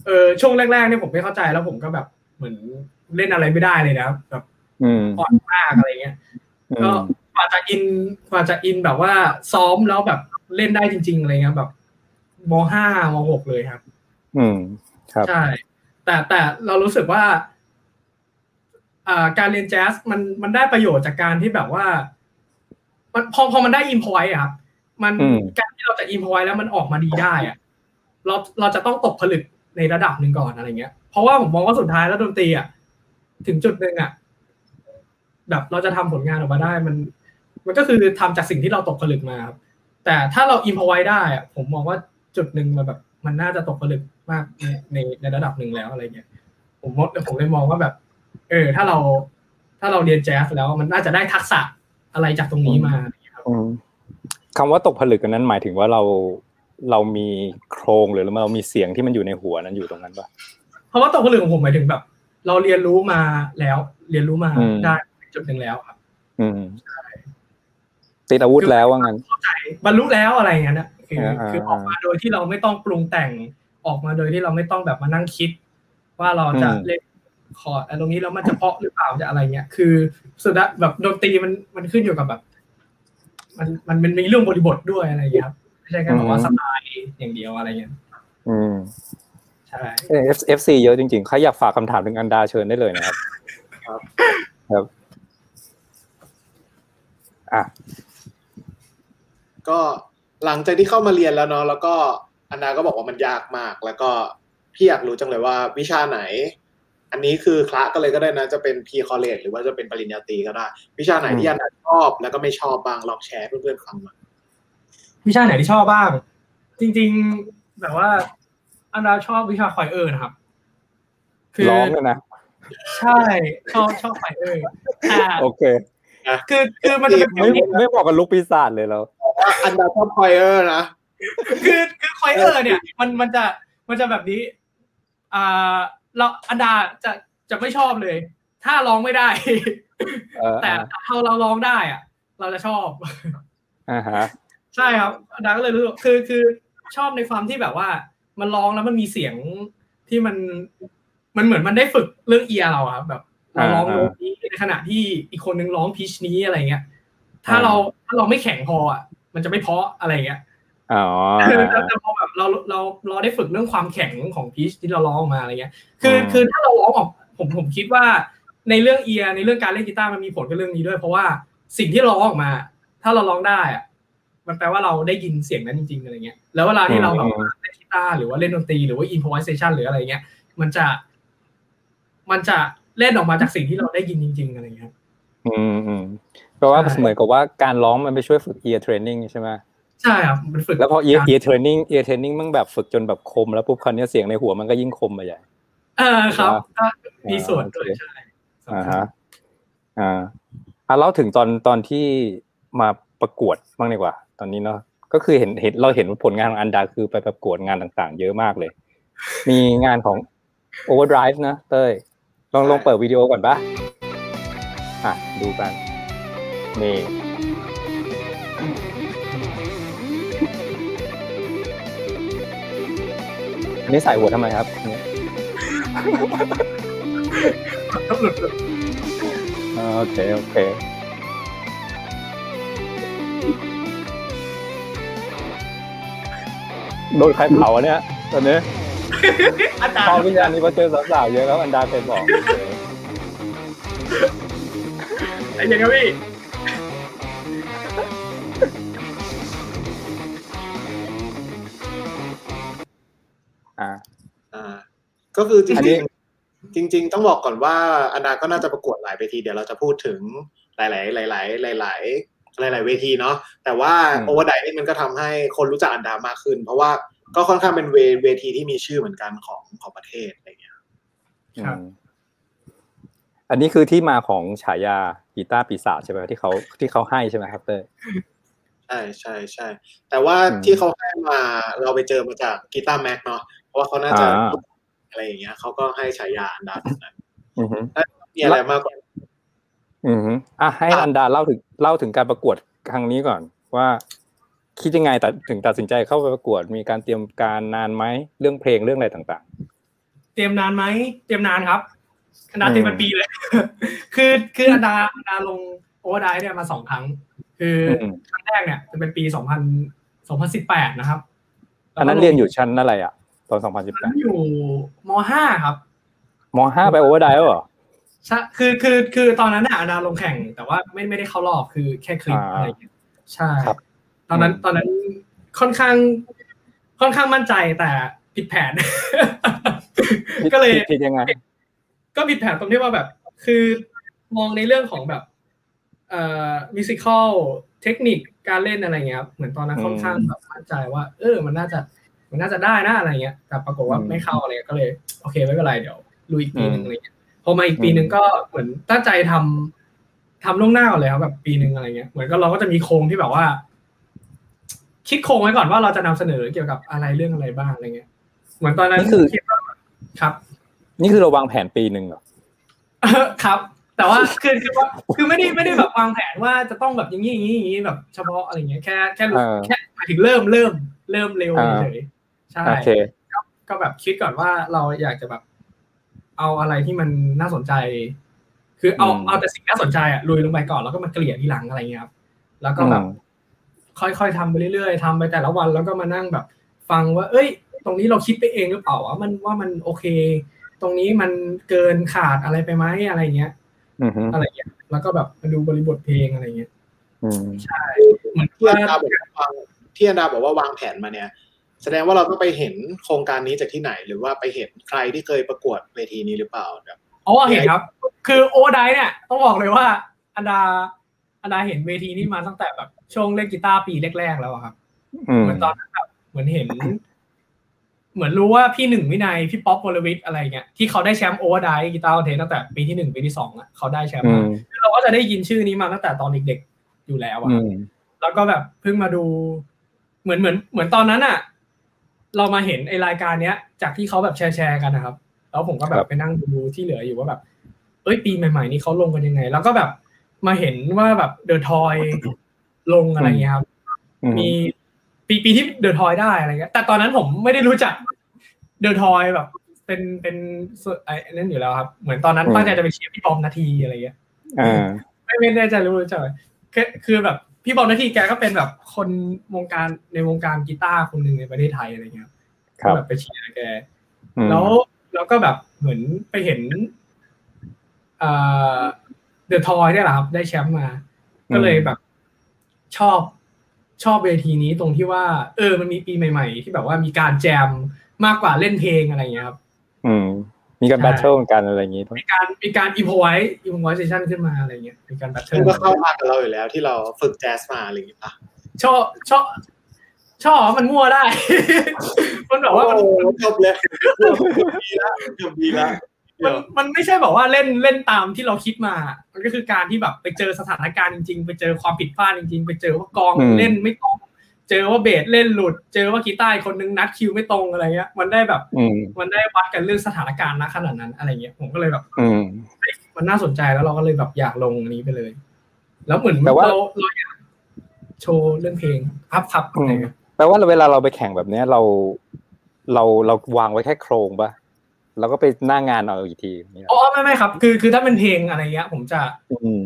เออช่วงแรกๆเนี่ยผมไม่เข้าใจแล้วผมก็แบบเหมือนเล่นอะไรไม่ได้เลยนะแบบอืมอ่อนมากอะไรเงี้ยอืก็มกว่าจะอินกว่าจะอินแบบว่าซ้อมแล้วแบบเล่นได้จริง ๆอะไรเงี้ยแบบมห้ามหกเลยครับ อืมครับใช่แต่แต่เรารู้สึกว่าอ่าการเรียนแจ๊สมันมันได้ประโยชน์จากการที่แบบว่า มันพอพอมันได้อินพอยอะครับมันอืมการที่เราจะอินพอยแล้วมันออกมาดีได้อะเราเราจะต้องตกผลึก ในระดับหนึ่งก่อนอะไรเงี้ย เพราะว่าผมมองว่าสุดท้ายแล้วดนตรีอะถึงจุดหนึ่งอะแบบเราจะทำผลงานออกมาได้มัน มันก็คือทำจากสิ่งที่เราตกผลึกมาครับแต่ถ้าเราอินพอไว้ได้อะผมมองว่าจุดหนึ่งมันแบบ มันน่าจะตกผลึกมากในในในระดับหนึ่งแล้วอะไรเงี้ยผมมดผมเลยมองว่าแบบ เออ ถ้าเรา ถ้าเราเรียนแจ๊สแล้วมันน่าจะได้ทักษะอะไรจากตรงนี้มาครับคำว่าตกผลึกกันนั้นหมายถึงว่าเรา เรามีโครงหรือเรามีเสียงที่มันอยู่ในหัวนั้นอยู่ตรงนั้นปะเพราะว่าตกผลึกของผมหมายถึงแบบ เราเรียนรู้มาแล้ว เรียนรู้มาอืมได้จุดหนึ่งแล้วครับ อืมติดอาวุธแล้วว่างั้นเข้าใจบรรลุแล้วอะไรอย่างเงี้ยนะคืออ่าอ่าคือออกมาโดยที่เราไม่ต้องปรุงแต่งออกมาโดยที่เราไม่ต้องแบบมานั่งคิด ว่าเราจะอืมเล่นคอร์ดอันตรงนี้แล้วมันจะเพราะหรือเปล่าจะอะไรเงี้ยคือสุดท้ายแบบดนตรีมันมันขึ้นอยู่กับแบบ มันมันมันมีเรื่องบริบทด้วยอะไรอย่างเงี้ยครับ ไม่ใช่แค่แบบว่าสไตล์อย่างเดียวอะไรเงี้ยอืมใช่เอฟ FC เยอะจริงๆใครอยากฝากคำถามถึงอันดาเชิญได้เลยนะครับ ครับครับอะก็หลังจากที่เข้ามาเรียนแล้วเนาะแล้วก็อันดาก็บอกว่ามันยากมาก แล้วก็พี่อยากรู้จังเลยว่าวิชาไหน อันนี้คือคละกันเลยก็ได้นะจะเป็น pre-college หรือว่าจะเป็นปริญญาตรีก็ได้ วิชาไหนที่อันดาชอบแล้วก็ไม่ชอบบ้างลองแชร์ให้เพื่อนๆฟังหน่อย วิชาไหนที่ชอบบ้าง จริง ๆ แบบว่า อันดาชอบวิชา choir นะครับ คือร้องเลยนะใช่ชอบชอบ choirแต่โอเคคือคือมันจะเป็นไม่ไม่บอกกับลูกปีศาจเลยแล้วว่าอันนาชอบคอยเออร์นะคือคือคอยเออร์เนี่ย มันมันจะมันจะแบบนี้อ่าเราอันดาจะจะไม่ชอบเลย ถ้าร้องไม่ได้เออแต่ถ้าเราร้องได้อะเราจะชอบอ่าฮะ ใช่ครับอันดาก็เลยรู้สึกคือคือชอบในความที่แบบว่า มันร้องแล้วมันมีเสียงที่มันมันเหมือนมันได้ฝึกเรื่องเอียเราอะครับแบบเราร้องโน้ตนี้ในขณะที่อีกคนนึงร้องพีชนี้อะไรเงี้ย ถ้าเราถ้าเราไม่แข็งพออะมันจะไม่เพาะอะไรเงี้ยอ๋อแต่แต่พอแบบเราเราเราได้ฝึกเรื่องความแข็งของพีชที่เราร้องออกมาอะไรเงี้ย คือคือถ้าเราร้องออกผมผมคิดว่าในเรื่องเอียในเรื่องการเล่นกีตาร์มันมีผลกับเรื่องนี้ด้วย เพราะว่าสิ่งที่เราร้องออกมา ถ้าเราร้องได้อะ มันแปลว่าเราได้ยินเสียงนั้นจริงๆอะไรเงี้ยแล้วเวลาที่เราแบบเล่นกีตาร์หรือว่าเล่นดนตรีหรือว่า improvisation หรืออะไรเงี้ย มันจะ มันจะเล่นออกมาจากสิ่งที่เราได้ยินจริง ๆอะไรเงี้ยอืมอืมเพราะว่าเหมือนกับว่าการร้องมันไปช่วยฝึก ear training ใช่ไหมใช่ครับมันฝึกแล้วพอ ear ear training ear training มันแบบฝึกจนแบบคมแล้วปุ๊บคราวนี้เสียงในหัวมันก็ยิ่งคมไปใหญ่เออครับก็มีส่วนด้วยใช่อ่าฮะอ่าอ่าเล่าถึงตอนตอนที่มาประกวดบ้างดีกว่า ตอนนี้เนาะก็คือเห็นเห็นเราเห็นผลงานของอันดาคือไปประกวดงานต่างๆ เยอะมากเลย มีงานของ Overdrive นะเต้ยลองลองเปิดวิดีโอก่อนปะอะ ดูกันนี่อันนี้ใส่หัวทำไมครับเนี่ยต้องหลุดอ่าโอเค โอเค โดนใครเผาอะเนี่ยตอนนี้อาจารพอย์วิญญาณนี้มาเจอสาวๆเยอะแล้วอันดาเคยบอกไอ้ยังไงพี่อ่า อ่า ก็คือจอันนี้ ริงๆจริง ๆ ต้องบอกก่อนว่าอันดาก็น่าจะประกวดหลายเวทีเดี๋ยวเราจะพูดถึงหลาย ๆ หลาย ๆ หลาย ๆ หลาย ๆ เวทีเนาะแต่ว่าโอเวอร์ไดนี่มันก็ทำให้คนรู้จักอันดามากขึ้น เพราะว่าก็ค่อนข้างเป็นเวเวทีที่มีชื่อเหมือนกันของของประเทศอะไรเงี้ยครับอืมอันนี้คือที่มาของฉายากีตาร์ปีศาจใช่ไหมที่เขาที่เขาให้ใช่ไหมครับเต้ยใช่ใช่ใช่แต่ว่าอืมที่เขาให้มาเราไปเจอมาจากกีตาร์แม็กเนาะเพราะว่าเขาน่าจะอ่าอะไรอย่างเงี้ยเขาก็ให้ฉายาอันดาแบบนั้นอือฮึมีอะไรมากกว่า อือฮึอะให้ครับอันดาเล่าถึงเล่าถึงการประกวดครั้งนี้ก่อน ว่า คิดยังไงแต่ถึงตัดสินใจเข้าไปประกวด มีการเตรียมการนานไหมเรื่องเพลงเรื่องอะไรต่างเตรียมนานไหมเตรียมนานครับอันดาอืมเตรียมเป็นปีเลย คือคืออันดาอันดาลง Overdrive เนี่ยมาสองครั้ง คือๆออืมครั้งแรกเนี่ยจะเป็นปีสองพันสองพันสิบแปดนะครับอันนั้นเรียนอยู่ชั้นอะไรอะ ตอนตอนนั้นอยู่มห้าครับ2018มห้าไป Overdrive แล้วเหรอ ใช่คือคือคือตอนนั้นน่ะอันดาลงแข่ง แต่ว่าไม่ไม่ได้เข้ารอบคือแค่คลิปอ่าอะไรอย่างเงี้ยใช่ครับตอนนั้นอืมตอนนั้นค่อนข้าง ค่อนข้างมั่นใจแต่ผิดแผน ก็เลยคิดยังไง ก็ผิดแผนตรงที่ว่าแบบ คือมองในเรื่องของแบบเอ่อมิวสิคอลเทคนิคการเล่นอะไรเงี้ยครับเหมือนตอนนั้นอืมค่อนข้างแบบมั่นใจว่า เออ มันน่าจะ มันน่าจะได้นะอะไรเงี้ยแต่ปรากฏว่าอืมไม่เข้าอะไรเงี้ยก็เลย โอเคไม่เป็นไรเดี๋ยวลุยอีกปีหนึ่งอืมอะไรเงี้ย พอมาอีกปีหนึ่งก็เหมือนตั้งใจทำทำล่วงหน้าก่อนเลยครับแบบปีหนึ่งอะไรเงี้ยเหมือนก็เราก็จะมีโครงที่แบบว่า คิดโครงไว้ก่อนว่าเราจะนำเสนอเกี่ยวกับอะไรเรื่องอะไรบ้างอะไรเงี้ย เหมือนตอนนั้นนี่คือคิดว่าครับ นี่คือเราวางแผนปีหนึ่งเหรอครับ แต่ว่าคือคือว่าคือไม่ได้ไม่ได้แบบวางแผนว่าจะต้องแบบอย่างนี้อย่างนี้อย่างนี้แบบเฉพาะอะไรเงี้ยแค่แค่รู้อ่าแค่หมายถึงเริ่มเริ่มเริ่มเร็วอ่าเฉยๆใช่โอเคก็แบบคิดก่อนว่าเราอยากจะแบบ เอาอะไรที่มันน่าสนใจ คือเอาอืมเอาแต่สิ่งน่าสนใจอะลุยลงไปก่อนแล้วก็มาเกลี่ยทีหลังอะไรเงี้ยครับ แล้วก็แบบอืมค่อยๆทำไปเรื่อยๆทำไปแต่ละวันแล้วก็มานั่งแบบ ฟังว่า เอ้ย ตรงนี้เราคิดไปเองหรือเปล่าว่ามันว่ามันโอเค ตรงนี้มันเกินขาดอะไรไปไหมอะไรเงี้ยอือฮึอะไรเงี้ยแล้วก็แบบมาดูบริบทเพลงอะไรเงี้ยอืมใช่เหมือนที่ว่าอันดาบอกว่าวางที่อันดาบอกว่าวางแผนมาเนี่ย แสดงว่าเราต้องไปเห็นโครงการนี้จากที่ไหน หรือว่าไปเห็นใครที่เคยประกวดเวทีนี้หรือเปล่าแบบอ๋อเห็นครับ คือโอไดเนี่ยต้องบอกเลยว่า อันดาอันดาเห็นเวทีนี้มาตั้งแต่แบบช่วงเล่นกีตาร์ปีแรกๆแล้วอะครับอืมเหมือนตอนนั้นแบบเหมือนเห็น เหมือนรู้ว่าพี่หนึ่งวินัยพี่ป๊อปวลวิทย์อะไรเงี้ยที่เขาได้แชมป์ Overdrive Guitar Contest ตั้งแต่ปีที่หนึ่งปีที่สองอะเขาได้แชมป์อืมามคือเราก็จะได้ยินชื่อนี้มาตั้งแต่ตอนเด็กๆอยู่แล้วอะอืมแล้วก็แบบเพิ่งมาดู เหมือนเหมือนเหมือนตอนนั้นอะ เรามาเห็นไอรายการเนี้ย จากที่เขาแบบแชร์แชร์กันนะครับ แล้วผมก็แบครับบไปนั่งดูที่เหลืออยู่ว่าแบบ เอ้ยปีใหม่ ๆ นี้เขาลงกันยังไง แล้วก็แบบมาเห็นว่าแบบเดอะทอยลงอะไรเงี้ยครับอืมมีปีปีที่เดอะทอยได้อะไรเงี้ย แต่ตอนนั้นผมไม่ได้รู้จักเดอะทอยแบบ เป็นเป็นส่วนไอ้นั่นอยู่แล้วครับ เหมือนตอนนั้นตั้งใจจะไปเชียร์พี่บอมนาทีอะไรเงี้ยอ่าไม่ไม่แน่ใจรู้จักไหมคือคือแบบ พี่บอมนาทีแกก็เป็นแบบคนวงการในวงการกีตาร์คนหนึ่งในประเทศไทยอะไรเงี้ยครับก็แบบไปเชียร์แกอืมแล้วแล้วก็แบบเหมือนไปเห็นเดอะทอยได้แหละครับ ได้แชมป์มา ก็เลยแบบชอบชอบเวทีนี้ตรงที่ว่า เออ มันมีปีใหม่ ๆ ที่แบบว่ามีการแจมมากกว่าเล่นเพลงอะไรอย่างเงี้ยครับ อืม มีการใช่ battle กันอะไรอย่างงี้ด้วยมีการมีการ improvise improvisation ขึ้นมาอะไรเงี้ยมีการ battle ซึ่งก็เข้ามากับเราอยู่แล้วที่เราฝึกแจ๊สมาอะไรอย่างเงี้ยป่ะชอบชอบชอบมันมั่วได้ มันแบบว่ามันโอ้จบเลยเกือบดีแล้วเกือบดีแล้วมันมันไม่ใช่แบบว่าเล่นเล่นตามที่เราคิดมา มันก็คือการที่แบบไปเจอสถานการณ์จริงๆ ไปเจอความผิดพลาดจริงๆ ไปเจอว่ากองอืมเล่นไม่ตรง เจอว่าเบสเล่นหลุด เจอว่ากีตาร์อีกคนนึงนัดคิวไม่ตรงอะไรเงี้ย มันได้แบบอืมมันได้วัดกันเรื่องสถานการณ์ณขนาดนั้นอะไรเงี้ยผมก็เลยแบบอืมมันน่าสนใจแล้วเราก็เลยแบบอยากลงอันนี้ไปเลย แล้วเหมือนแต่ว่าเราเราอยากโชว์เรื่องเพลงพับพับอะไรเงี้ยแปลว่าเวลาเราไปแข่งแบบเนี้ยเราเราเราวางไว้แค่โครงปะแล้วก็ไปหน้างานเอาอีกทีอย่างเงี้ยอ๋อไม่ไม่ครับ คือคือถ้าเป็นเพลงอะไรเงี้ย ผมจะอืม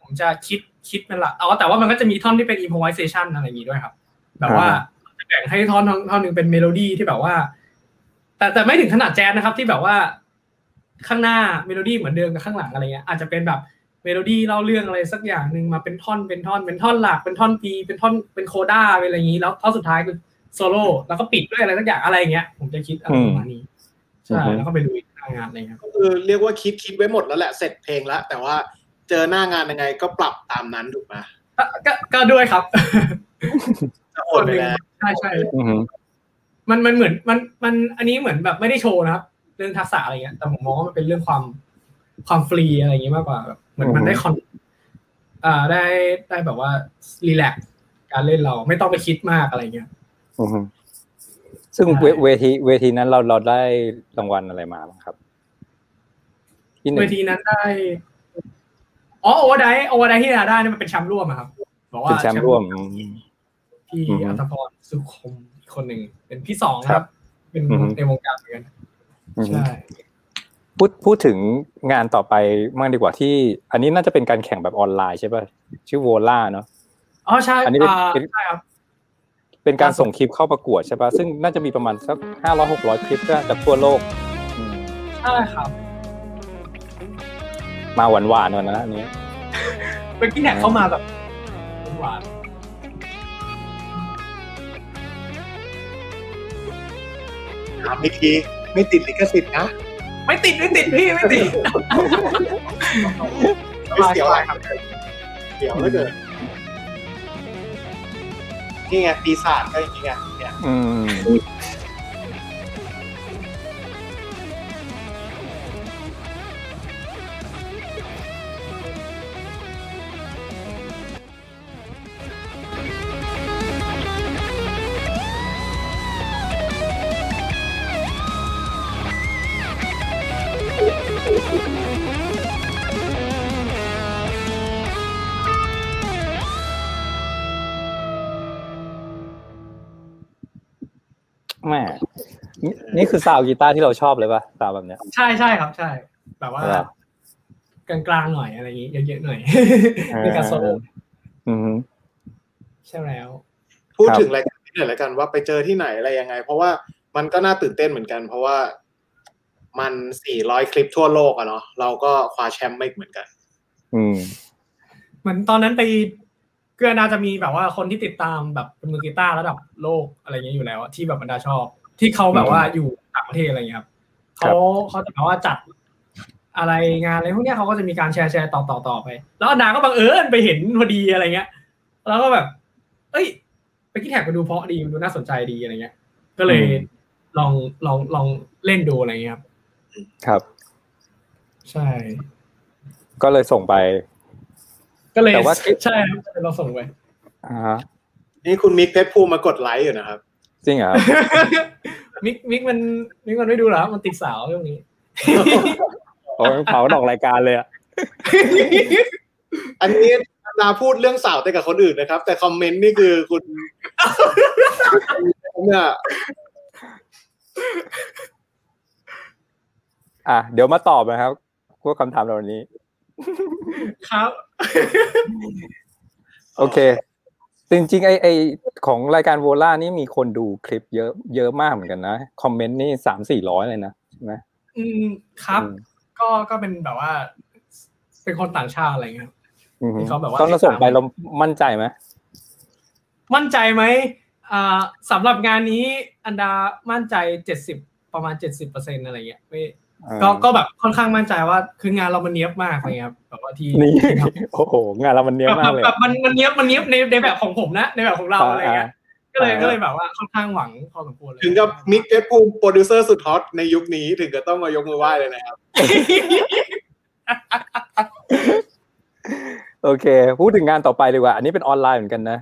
ผมจะคิดคิดเป็นหลักเอาแต่ว่ามันก็จะมีท่อนที่เป็น improvisation อะไรอย่างงี้ด้วยครับ แบบว่าอ่าจะแบ่งให้ท่อนท่อนท่อนหนึ่งเป็นเมโลดี้ที่แบบว่า แต่แต่ไม่ถึงขนาดแจ๊สนะครับ ที่แบบว่า ข้างหน้าเมโลดี้เหมือนเดิมกับข้างหลังอะไรเงี้ยอาจจะเป็นแบบเมโลดี้เล่าเรื่องอะไรสักอย่างหนึ่งมาเป็นท่อนเป็นท่อน เป็นท่อนหลักเป็นท่อน B เป็นท่อนเป็น coda เป็นอะไรอย่างงี้ แล้วท่อนสุดท้ายคือโซโล่แล้วก็ปิดด้วยอะไรสักอย่างอะไรอย่างเงี้ย ผมจะคิดอะไรประมาณนี้ใช่แล้วก็ไปลุยหน้างานอะไรเงี้ยก็คือเรียกว่าคิดคิดไว้หมดแล้วแหละเสร็จเพลงแล้วแต่ว่าเจอหน้างานยังไงก็ปรับตามนั้นถูกไหมก็ก็ก็ด้วยครับ จะโอดไปแล้วใช่ใช่อืมมันมันเหมือนมันมันอันนี้เหมือนแบบไม่ได้โชว์นะครับ เรื่องทักษะอะไรเงี้ยแต่ผมมองว่ามันเป็นเรื่องความความฟรีอะไรอย่างงี้มากกว่าแบบเหมือนมันได้คอนอ่าได้ได้แบบว่า relax การเล่นเราไม่ต้องไปคิดมากอะไรเงี้ยอืมซึ่งใช่เวเวทีเวทีนั้นเราเราได้รางวัลอะไรมาบ้างครับที่หนึ่เวทีนั้นได้อ๋อ Overdrive Overdrive ที่ได้เนี่ยมันเป็นแชมป์ร่วมอะครับบอกว่าเป็นแชมป์ร่วมอืม พี่อืมอัตพรสุขคมอีกคนหนึ่งเป็นพี่สองคครัรับบเป็นอืมในวงการเหมือนกันอืมใช่พูดพูดถึงงานต่อไปมากดีกว่าที่ อันนี้น่าจะเป็นการแข่งแบบออนไลน์ใช่ป่ะชื่อโวล่าเนาะอ๋อใช่อันนี้เป็นอ่าเป็นใช่ครับเป็นการส่งคลิปเข้าประกวดใช่ป่ะซึ่งน่าจะมีประมาณสักห้าร้อยหกร้อยคลิปก็จากทั่วโลกอืมใช่ครับ มาหวานหวานๆหน่อยนะอันนี้เป็นที่แท็กเข้ามาแบบหวาน ถามอีกทีไม่ติดลิขสิทธิ์นะๆไม่ติดไม่ติดพี่ไม่ติดไม่เสียวอะไรครับเสียวไม่เกินนี่ไงปีศาจก็อย่างนี้ไงเนี่ย นี่นี่คือ sound กีตาร์ที่เราชอบเลยป่ะ sound แบบเนี้ย ใช่ใช่ครับใช่ แบบว่าครับกลางๆหน่อยอะไรอย่างงี้เยอะๆหน่อยอ่าในการโซโล่อืมใช่แล้ว พูดครับถึงรายการนี้หน่อยละกันว่าไปเจอที่ไหนอะไรยังไง เพราะว่ามันก็น่าตื่นเต้นเหมือนกัน เพราะว่ามันสี่ร้อยคลิปทั่วโลกอะเนาะเราก็คว้าแชมป์ไม่เหมือนกัน อืมเหมือนตอนนั้นไปเกือน่าจะมีแบบว่าคนที่ติดตามแบบเป็นมือกีตาร์ระดับโลกอะไรเงี้ยอยู่แล้วอะที่แบบบรรดาชอบ ที่เขาแบบว่าอยู่ต่างประเทศอะไรเงี้ยครับครัเขาบเขาจะแบบว่าจัดอะไรงานอะไรพวกเนี้ยเขาก็จะมีการแชร์แชร์ต่อต่อต่อไป แล้วอันดาก็บังเอิญไปเห็นพอดีอะไรเงี้ย แล้วก็แบบ เอ้ย ไปที่แท็กมาดูเพราะดีมันดูน่าสนใจดีอะไรเงี้ย ก็เลยอืมลองลองลองเล่นดูอะไรเงี้ยครับ ครับ ใช่ ก็เลยส่งไป ก็เลยแต่ว่าใช่ครับเราส่งไปอ่าฮะนี่คุณมิกเพชรภูมิมากดไลค์อยู่นะครับ จริงเหรอครับมิกมิกมันมิกมันไม่ดูหรอมันติดสาวเรื่องนี้โอ้ยเผาดอกรายการเลยอะอันนี้นาพูดเรื่องสาวแต่กับคนอื่นนะครับ แต่คอมเมนต์นี่คือคุณเนี่ยอะเดี๋ยวมาตอบนะครับพวกคำถามเหล่านี้ ครับ โอเค จริงๆไอไอของรายการโวล่านี่มีคนดูคลิปเยอะเยอะมากเหมือนกันนะ คอมเมนต์นี่สามสี่ร้อยเลยนะใช่ไหมอืมครับอืมก็ก็เป็นแบบว่า เป็นคนต่างชาติอะไรเงี้ยอืมที่เขาแบบว่าตอนเราส่งไปเรามั่นใจไหมมั่นใจไหมอ่าสำหรับงานนี้อันดามั่นใจเจ็ดสิบประมาณเจ็ดสิบเปอร์เซ็นอะไรเงี้ยไม่อ่า ก็ก็แบบค่อนข้างมั่นใจว่าคืองานเรามันเนี้ยบมากอะไรเงี้ยครับแบบว่าที่นี่ที่ทำโอ้โหงานเรามันเนี้ยแบบมากเลยแบบมันมันเนี้ยบมันเนี้ยบในในแบบของผมนะ ในแบบของเราอะไรเงี้ยก็เลยอ่าก็เลยแบบว่าค่อนข้างหวังพอสมควรเลยถึงกับมิกเพชรภูมิโปรดิวเซอร์สุดฮอตในยุคนี้ถึงกับต้องมายกมือไหว้เลยนะครับ โอเค พูดถึงงานต่อไปดีกว่า อันนี้เป็นออนไลน์เหมือนกันนะ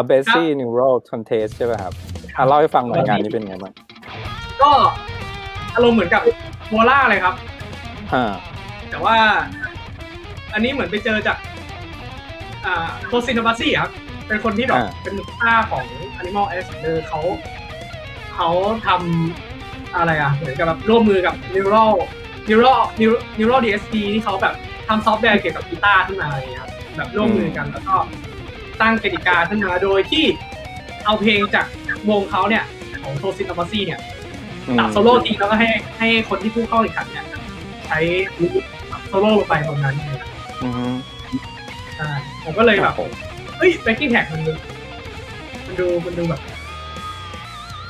a b a s i Neural Contest ใช่ป่ะครับอะเล่าให้ฟังหน่อยงานนี้เป็นไงบ้างก็อารมณ์เหมือนกับ Vola เลยครับอ่าแต่ว่า อันนี้เหมือนไปเจอจาก อ่า Tosin Abasi ครับ เป็นคนที่แบบอ่าเป็นค่าของ Animals as Leaders เขาเขาทำอะไรอะ เหมือนกับแบบร่วมมือกับ Neural Neural Neural DSP ที่เขาแบบทำซอฟต์แวร์เกี่ยวกับกีตาร์ขึ้นมาอะไรอย่างเงี้ยครับแบบร่วมมือกันแล้วก็ตั้งกติกาขึ้นมาโดยที่เอาเพลงจากวงเขาเนี่ย ของ Tosin Abasi เนี่ย ตัดโซโล่ทิ้งแล้วก็ให้ให้คนที่ผู้เข้าแข่งขันเนี่ยใช้โซโล่ลงไปตรงนั้นอืมใช่ผมก็เลยแบบเฮ้ย backing track มันดูมันดูมันดูแบบ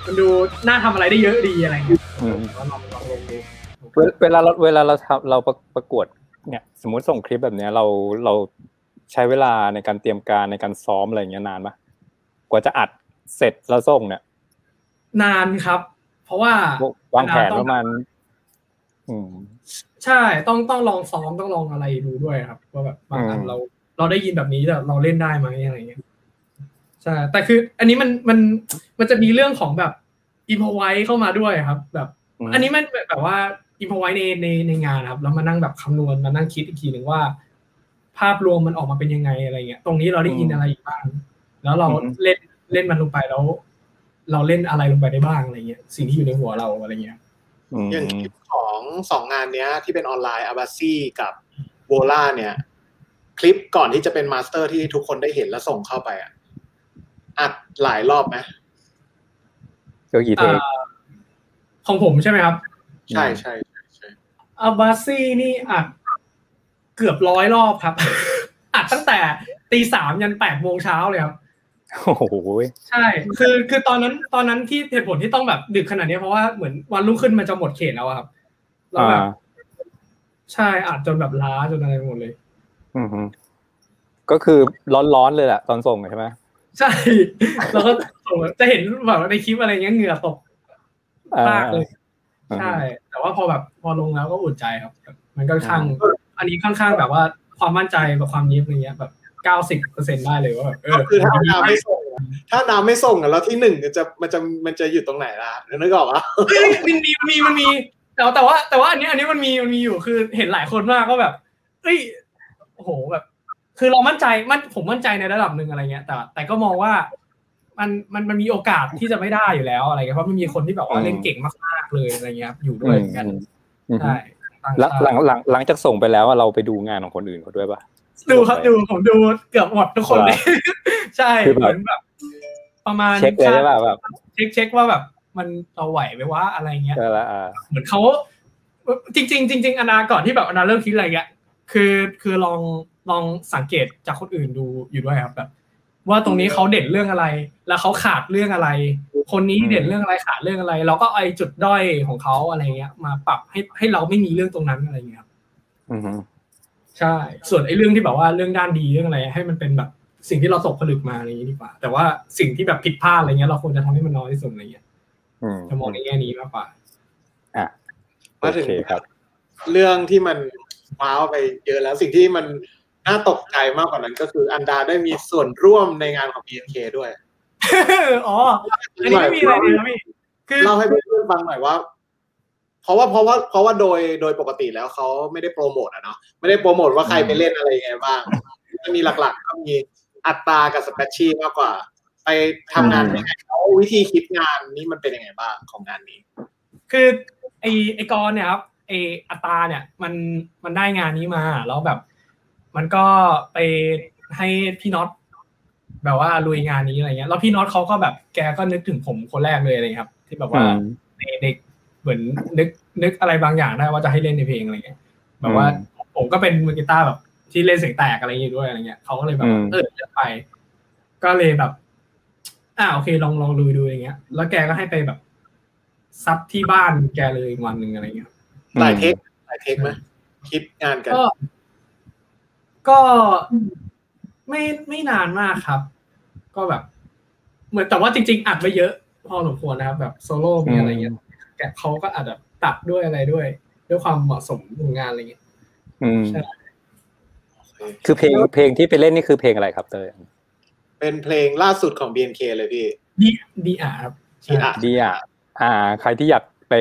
มันดูน่าทำอะไรได้เยอะดีอะไรเงี้ยอืมก็ลองลองลองดูเวลเวลาเราเวลาเราทำเราประประกวดเนี่ยสมมุติส่งคลิปแบบเนี้ยเราเราใช้เวลาในการเตรียมการในการซ้อมอะไรอย่างเงี้ยนานปะกว่าจะอัดเสร็จแล้วส่งเนี่ย นานครับเพ ราะว่าวางแผนประมาณอืมใช่ต้องต้องลองซ้อมต้องลองอะไรดูด้วยครับว่าแบบบางอันอืมเรา เราได้ยินแบบนี้แต่เราเล่นได้ไหมอะไรเงี้ยใช่แต่คือ อันนี้มันมันมันจะมีเรื่องของแบบอิมพอไว้เข้ามาด้วยครับ แบบ อันนี้มันแบบว่า impro ไว้ในในในงานครับ แล้วมานั่งแบบคำนวณมานั่งคิดอีกทีหนึ่งว่า ภาพรวมมันออกมาเป็นยังไงอะไรเงี้ย ตรงนี้เราได้ยินอะไรอีกบ้างแล้วเราอืมเล่นเล่นมันลงไปแล้ว เราเล่นอะไรลงไปได้บ้างอะไรเงี้ยสิ่งที่อยู่ในหัวเราอะไรเงี้ยอืมอย่างคลิปของสองงานเนี้ย ที่เป็นออนไลน์ Abasi กับ Vola เนี่ย คลิปก่อนที่จะเป็น master ที่ทุกคนได้เห็นแล้วส่งเข้าไปอะอัดหลายรอบไหมเจอกี่เทคอ่าของผมใช่ไหมครับใช่ใช่ใช่ใช่อาบาซี่นี่อัดเกือบร้อยรอบครับ อัดตั้งแต่ตีสามยันแปดโมงเช้าเลยครับ โอ้โหใช่คือคือตอนนั้นตอนนั้นที่เหตุผลที่ต้องแบบดึกขนาดนี้เพราะว่าเหมือนวันรุ่งขึ้นมันจะหมดเขตแล้วอะครับแล้วแบบอ่าใช่อัดจนแบบล้าจนอะไรหมดเลย อืมฮึก็คือร้อนๆเลยแหละตอนส่งใช่ไหมใช่ แล้วก็ส่งจะเห็นแบบในคลิปอะไรเงี้ยเหงื่อตกอ่ามากเลยอ่าใช่ แต่ว่าพอแบบพอลงแล้วก็อุ่นใจครับแบบมันก็ค่อนข้าง อันนี้ค่อนข้างแบบว่าความมั่นใจกับความยิบอะไรเงี้ยแบบ เก้าสิบเปอร์เซ็นได้เลยว่าแบบเออคือถ้าน้ำไม่ส่งอะถ้าน้ำไม่ส่งอะแล้วที่หนึ่งจะมันจะมันจะอยู่ตรงไหนล่ะนึกออกปะเฮ้ยมันมีมันมีมันมีแต่ว่าแต่ว่า แต่ว่าอันนี้อันนี้มันมีมันมีอยู่คือเห็นหลายคนมากก็แบบเอ้ยโอ้โหแบบ คือเรามั่นใจมั่นผมมั่นใจในระดับหนึ่งอะไรเงี้ย แต่ แต่ก็มองว่ามันมันมันมีโอกาสที่จะไม่ได้อยู่แล้วอะไรเงี้ยเพราะมันมีคนที่แบบว่าเล่นเก่งมากๆเลยอะไรเงี้ยครับอยู่ด้วยเหมือนกันอืมฮึใช่ต่างแล้วชาติหลังหลังหลังจากส่งไปแล้วอะเราไปดูงานของคนอื่นเขาด้วยปะ ดูครับดูผมดูเกือบหมดทุกคนเลย ใช่คือแบบเหมือนแบบ ประมาณเช็คเลยได้ป่ะแบบเช็คเช็คว่าแบบ มันเราไหวไหมวะอะไรเงี้ยเออละอ่าเหมือนเขาจริงๆจริงๆอนาก่อนที่แบบอนาเริ่มคิดอะไรเงี้ยคือคือลองลองสังเกตจากคนอื่นดูอยู่ด้วยครับแบบ ว่าตรงนี้เขาเด่นเรื่องอะไร แล้วเขาขาดเรื่องอะไร คนนี้อืมเด่นเรื่องอะไรขาดเรื่องอะไร เราก็เอาไอ้จุดด้อยของเขาอะไรเงี้ย มาปรับให้ให้เราไม่มีเรื่องตรงนั้นอะไรเงี้ยครับอืมฮึ ใช่ ส่วนไอ้เรื่องที่แบบว่าเรื่องด้านดีเรื่องอะไร ให้มันเป็นแบบสิ่งที่เราตกผลึกมาอะไรอย่างนี้ดีกว่า แต่ว่าสิ่งที่แบบผิดพลาดอะไรเงี้ยเราควรจะทำให้มันน้อยที่สุดอะไรเงี้ยอืมจะมองในแง่นี้มากกว่าอะโอมาถึงเคครับ เรื่องที่มันว้าวไปเยอะแล้วสิ่งที่มันน่าตกใจมากกว่านั้นก็คืออันดาได้มีส่วนร่วมในงานของ BNK ด้วย อ๋อ อันนี้ไม่มีอะไรเลยนะพี่คือเล่าให้เพื่อนๆฟังหน่อยว่า เพราะว่าเพราะว่าเพราะว่าโดยโดยปกติแล้วเขาไม่ได้โปรโมทอะเนาะไม่ได้โปรโมทว่าใครไปเล่นอะไรยังไงบ้างจะมีหลักๆก็มีอัตรากับสเปชชี่มากกว่า ไปทำงานยังไงแล้ววิธีคิดงานนี่มันเป็นยังไงบ้างของงานนี้ คือไอไอกรเนี่ยครับไออัตราเนี่ยมันมันได้งานนี้มาแล้วแบบ มันก็ไปให้พี่น็อตแบบว่าลุยงานนี้อะไรเงี้ยแล้วพี่น็อตเขาก็แบบแกก็นึกถึงผมคนแรกเลยอะไรครับ ที่แบบว่าใน เด็กเหมือนนึกนึกอะไรบางอย่างได้ว่าจะให้เล่นในเพลงอะไรเงี้ยแบบว่าผมก็เป็นมือกีตาร์แบบที่เล่นเสียงแตกอะไรอย่างงี้ด้วยอะไรเงี้ยเขาก็เลยแบบเออเลือกไป ก็เลยแบบอ่าโอเคลองลองลุยดูอย่างเงี้ย แล้วแกก็ให้ไปแบบซับที่บ้านแกเลยวันหนึ่งอะไรเงี้ยหลายเทคหลายเทคไหมคิดงานกันก็ก็ไม่ไม่นานมากครับ ก็แบบ เหมือนแต่ว่าจริง ๆ อัดไปเยอะ พอสมควรนะครับ แบบโซโล่มีอะไรเงี้ยแก เขาก็อาจจะตัดด้วยอะไรด้วย ด้วยความเหมาะสมของงานอะไรเงี้ยอืมใช่คือเพลงเพลงที่ไปเล่นนี่คือเพลงอะไรครับเตยเป็นเพลงล่าสุดของ BNK เลยพี่ดีดีอาครับที่อะดีอะอ่า ใครที่อยากไป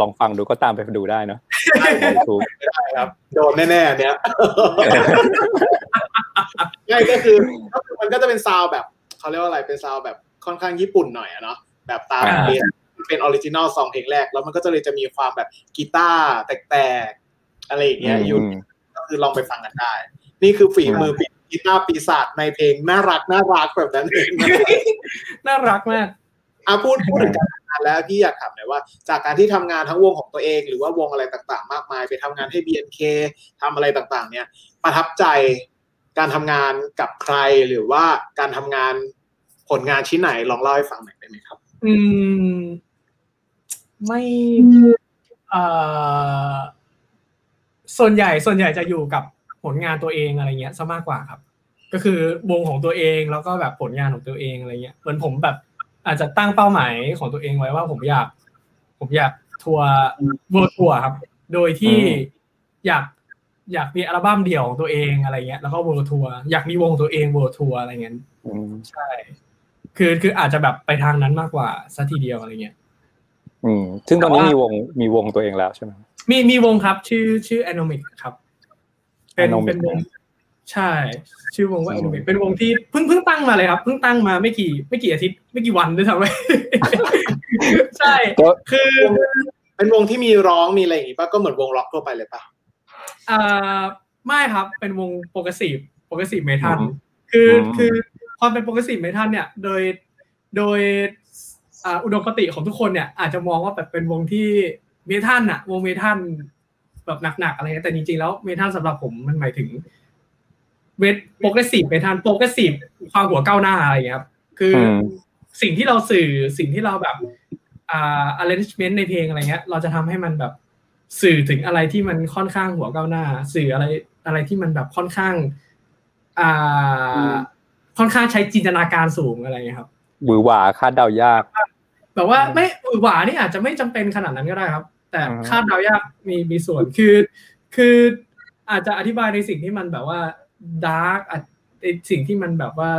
ลองฟังดูก็ตามไปดูได้เนาะใน YouTube ไม่ได้ครับ โดนแน่ๆเนี้ยง่ายก็คือก็คือมันก็จะเป็น sound แบบเขาเรียกว่าอะไรเป็น sound แบบค่อนข้างญี่ปุ่นหน่อยอะเนาะแบบตามอ่าเบส เป็น original song เพลงแรก แล้วมันก็จะเลยจะมีความแบบกีตาร์แตกๆอะไรอย่างเงี้ยอยู่อืมก็คือลองไปฟังกันได้ นี่คือฝีมือกีตาร์ปีศาจในเพลงน่ารักน่ารักแบบนั้นเองน่ารักมากอะพูดพูดถึงการทำงานแล้วพี่อยากถามหน่อยว่า จากการที่ทำงานทั้งวงของตัวเอง หรือว่าวงอะไรต่างๆ มากมาย ไปทำงานให้ BNK ทำอะไรต่างๆ เนี่ย ประทับใจการทำงานกับใครหรือว่าการทำงานผลงานชิ้นไหนลองเล่าให้ฟังหน่อยได้ไหมครับ อืม ไม่เอ่อส่วนใหญ่ส่วนใหญ่จะอยู่กับผลงานตัวเองอะไรเงี้ยซะมากกว่าครับ ก็คือวงของตัวเองแล้วก็แบบผลงานของตัวเองอะไรเงี้ยเหมือนผมแบบ อาจจะตั้งเป้าหมายของตัวเองไว้ว่าผมอยาก ผมอยากทัวร์ world tour ครับ โดยที่อืมอยากอยากมีอัลบั้มเดี่ยวของตัวเองอะไรเงี้ยแล้วก็ world tour อยากมีวงของตัวเอง world tour อะไรเงี้ยอืมใช่ คือคืออาจจะแบบไปทางนั้นมากกว่าสัทีเดียวอะไรเงี้ย อืมซึ่งตอนนี้แต่ว่ามีมีวงมีวงตัวเองแล้วใช่ไหมมีมีวงครับ ชื่อชื่อ Anomic ครับ เป็น Anomic เป็นวงใช่ ชื่อวงว่าอืม Anomic เป็นวงที่เพิ่งเพิ่งตั้งมาเลยครับเพิ่งตั้งมาไม่กี่ไม่กี่อาทิตย์ไม่กี่วันด้วยซ้ำไปใช่ก็คือเป็นวงที่มีร้องมีอะไรอย่างงี้ป่ะก็เหมือนวงร็อกทั่วไปเลยป่ะอ่าไม่ครับเป็นวง progressive progressive metal อืมคืออมคือความเป็น progressive metal เนี่ย โดยโดย อ่าอุดมคติของทุกคนเนี่ยอาจจะมองว่าแบบเป็นวงที่ metal อะวง metal แบบหนักๆอะไรเงี้ยแต่จริงๆแล้ว metal สำหรับผมมันหมายถึงเวท progressive metal progressive ความหัวก้าวหน้าอะไรเงี้ยครับคืออมสิ่งที่เราสื่อสิ่งที่เราแบบอ่า arrangement ในเพลงอะไรเงี้ย เราจะทำให้มันแบบสื่อถึงอะไรที่มันค่อนข้างหัวก้าวหน้า สื่ออะไรอะไรที่มันแบบค่อนข้างอ่าค่อนข้างใช้จินตนาการสูงอะไรเงี้ยครับหวือหวาคาดเดายาก แบบว่าไม่หวือหวานี่อาจจะไม่จำเป็นขนาดนั้นก็ได้ครับ แต่อืมคาดเดายากมีมีส่วนคือ คืออาจจะอธิบายในสิ่งที่มันแบบว่า dark สิ่งที่มันแบบว่า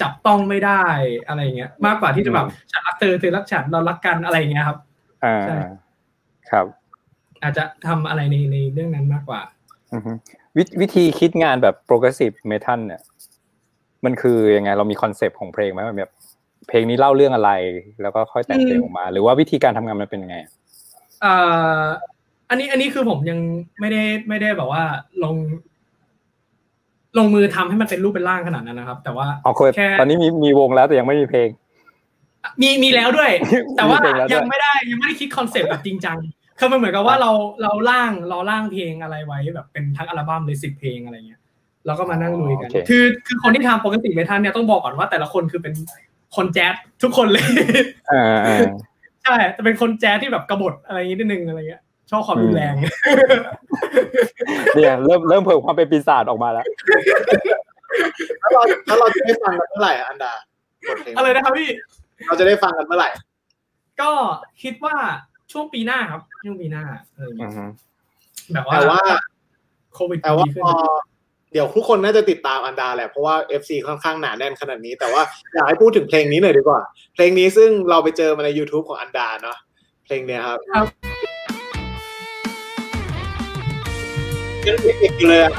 จับต้องไม่ได้อะไรเงี้ย มากกว่าที่จะแบบฉันรักเธอเธอรักฉันเรารักกันอะไรเงี้ยครับ อ่าใช่ครับ อาจจะทำอะไรในในเรื่องนั้นมากกว่าอือฮึวิวิธีคิดงานแบบ progressive metal เนี่ย มันคือยังไง เรามีคอนเซปต์ของเพลงไหมแบบ เพลงนี้เล่าเรื่องอะไร แล้วก็ค่อยแต่งเพลงออกมา หรือว่าวิธีการทำงานมันเป็นยังไงเอ่ออันนี้อันนี้คือผมยังไม่ได้ไม่ได้แบบว่าลง ลงมือทำให้มันเป็นรูปเป็นร่างขนาดนั้นนะครับ แต่ว่าอ๋อเคยแค่ตอนนี้มีมีวงแล้วแต่ยังไม่มีเพลง มีมีแล้วด้วย แต่ว่ามีเพลงแล้วด้วยยังไม่ได้ยังไม่ได้คิดคอนเซปต์แบบจริงจังคือมันเหมือนกับว่าเราเราล่างเราล่างเพลงอะไรไว้แบบเป็นทั้งอัลบั้มเลยสิบเพลงอะไรเงี้ยแล้วก็มานั่งลุยกันโอเคคือคือคนที่ทำปกติเมทัลเนี่ยต้องบอกก่อนว่าแต่ละคนคือเป็น คนแจ๊สทุกคนเลยอ่าอ่าใช่แต่เป็นคนแจ๊สที่แบบกบฏอะไรอย่างนี้นิดนึงอะไรเงี้ยชอบความรุนแรงเนี่ยเริ่มเริ่มเผยความเป็นปีศาจออกมาแล้วแล้วเราแล้วเราจะได้ฟังกันเมื่อไหร่อะอันดาบทเพลงอะไรนะครับพี่เราจะได้ฟังกันเมื่อไหร่ ก็คิดว่าช่วงปีหน้าครับช่วงปีหน้าอะไรอย่างอืเงี้ยอฮึแบบว่าแต่ว่าโควิดแต่ว่าดีขึ้นพอ เดี๋ยวทุกคนน่าจะติดตามอันดาแหละเพราะว่า FC ค่อนข้างหนาแน่นขนาดนี้ แต่ว่าอยากให้พูดถึงเพลงนี้หน่อยดีกว่า เพลงนี้ซึ่งเราไปเจอมาใน YouTube ของอันดาเนาะเพลงเนี้ยครับครับยังเด็กๆอยู่เลยอะ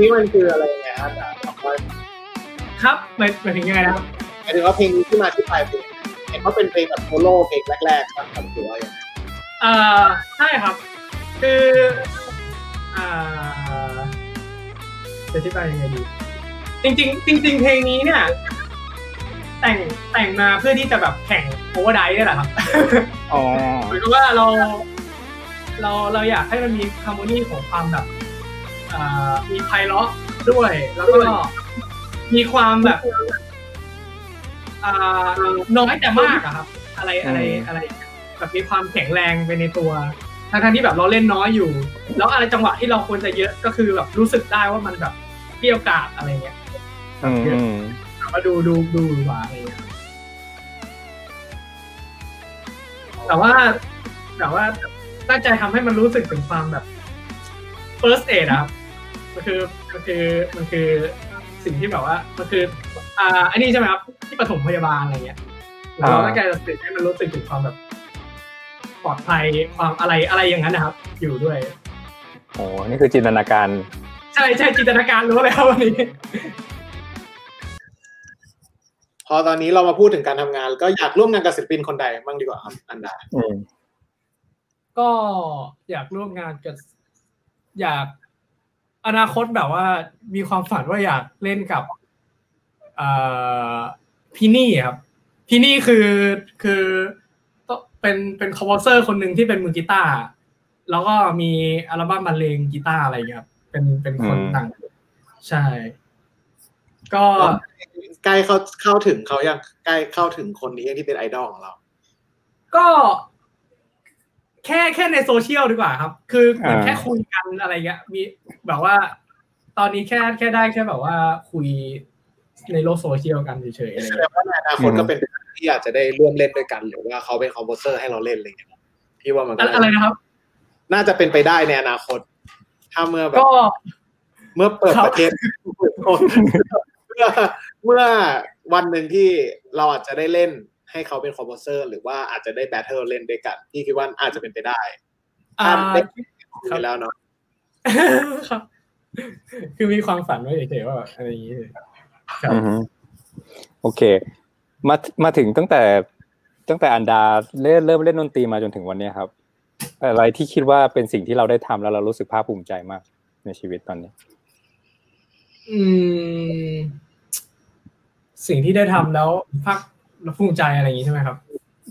นี้มันคืออะไรไงครับอาจารย์บอกว่าครับหมายหมายถึงยังไงนะครับหมายถึงว่าเพลงนี้ที่มาที่ไปเพลงเห็นว่าเป็นเพลงแบบโซโล่เพลงแรกๆครับกับตัวอย่างเงี้ยเอ่อใช่ครับ คืออ่าจะอธิบายยังไงดีจริงๆจริง ๆ เพลงนี้เนี่ย แต่งแต่งมาเพื่อที่จะแบบแข่งโอเวอร์ไดนี่แหละครับอ๋อเหมือนกับว่าเรา เราเราอยากให้มันมีฮาร์โมนีของความแบบอ่า มีไพเราะด้วย แล้วก็มีความแบบอ่าน้อยแต่มากอะครับ อะไรอะไรอะไรแบบมีความแข็งแรงไปในตัวทั้งๆที่แบบเราเล่นน้อยอยู่ แล้วอะไรจังหวะที่เราควรจะเยอะก็คือแบบรู้สึกได้ว่ามันแบบเกี่ยวกาดอะไรเงี้ยอืมอืมมาดูดูดูหวาอะไรเงี้ยแต่ว่าแต่ว่าตั้งใจทำให้มันรู้สึกถึงความแบบ first aid อะครับมันคือมันคือมันคือสิ่งที่แบบว่ามันคืออ่าอันนี้ใช่ไหมครับที่ปฐมพยาบาลอะไรเงี้ยเราตั้งใจจะสื่อให้มันรู้สึกถึงความแบบปลอดภัยความอะไรอะไรอย่างนั้นนะครับ อยู่ด้วยโอ้นี่คือจินตนาการ ใช่ใช่จินตนาการรู้แล้ววันนี้ พอตอนนี้เรามาพูดถึงการทำงาน ก็อยากร่วมงานกับศิลปินคนใดบ้างดีกว่าครับอันดาอืมก็อยากร่วมงานกับ อยากอนาคตแบบว่ามีความฝันว่าอยากเล่นกับเอ่อพี่นี่ครับพี่นี่คือคือต้องเป็นเป็นคอมโพเซอร์คนหนึ่งที่เป็นมือกีตาร์แล้วก็มีอัลบั้มบรรเลงกีตาร์อะไรอย่างเงี้ยครับเป็นเป็นคนต่างใช่ ก็ใกล้เข้าเข้าถึงเขายังใกล้เข้าถึงคนนี้ที่เป็นไอดอลของเรา ก็ แค่แค่ในโซเชียลดีกว่าครับ คือเหมือนแค่คุยกันอะไรเงี้ยมีแบบว่า ตอนนี้แค่แค่ได้แค่แบบว่าคุยในโลกโซเชียลกันเฉยๆอะไรแสดเงี้งยว่าในอนาคตก็เป็นไปได้ที่อาจจะได้ร่วมเล่นด้วยกัน หรือว่าเขาเป็นคอมโพเซอร์ให้เราเล่นอะไรอย่างเงี้ยพี่ว่ามันก็อะไรนะครับ น่าจะเป็นไปได้ในอนาคต ถ้าเมื่อแบบก็เมื่อเปิดครับประเทศเมื่อเมื่อวันหนึ่งที่เราอาจจะได้เล่น ให้เขาเป็น composer หรือว่าอาจจะได้ battle เล่นด้วยกันพี่คิดว่าอาจจะเป็นไปได้อ่าถ้าได้คุยแล้วเนาะครับคือมีความฝันไว้เฉยๆว่าแบบอะไรอย่างงี้ครับอือฮึโอเค มามาถึงตั้งแต่ตั้งแต่อันดาเริ่มเริ่มเล่นดนตรีมาจนถึงวันเนี้ยครับ อะไรที่คิดว่าเป็นสิ่งที่เราได้ทำแล้วเรารู้สึกภาคภูมิใจมากในชีวิตตอนนี้ อืม สิ่งที่ได้ทำแล้วภาค ภูมิใจอะไรอย่างงี้ใช่ไหมครับ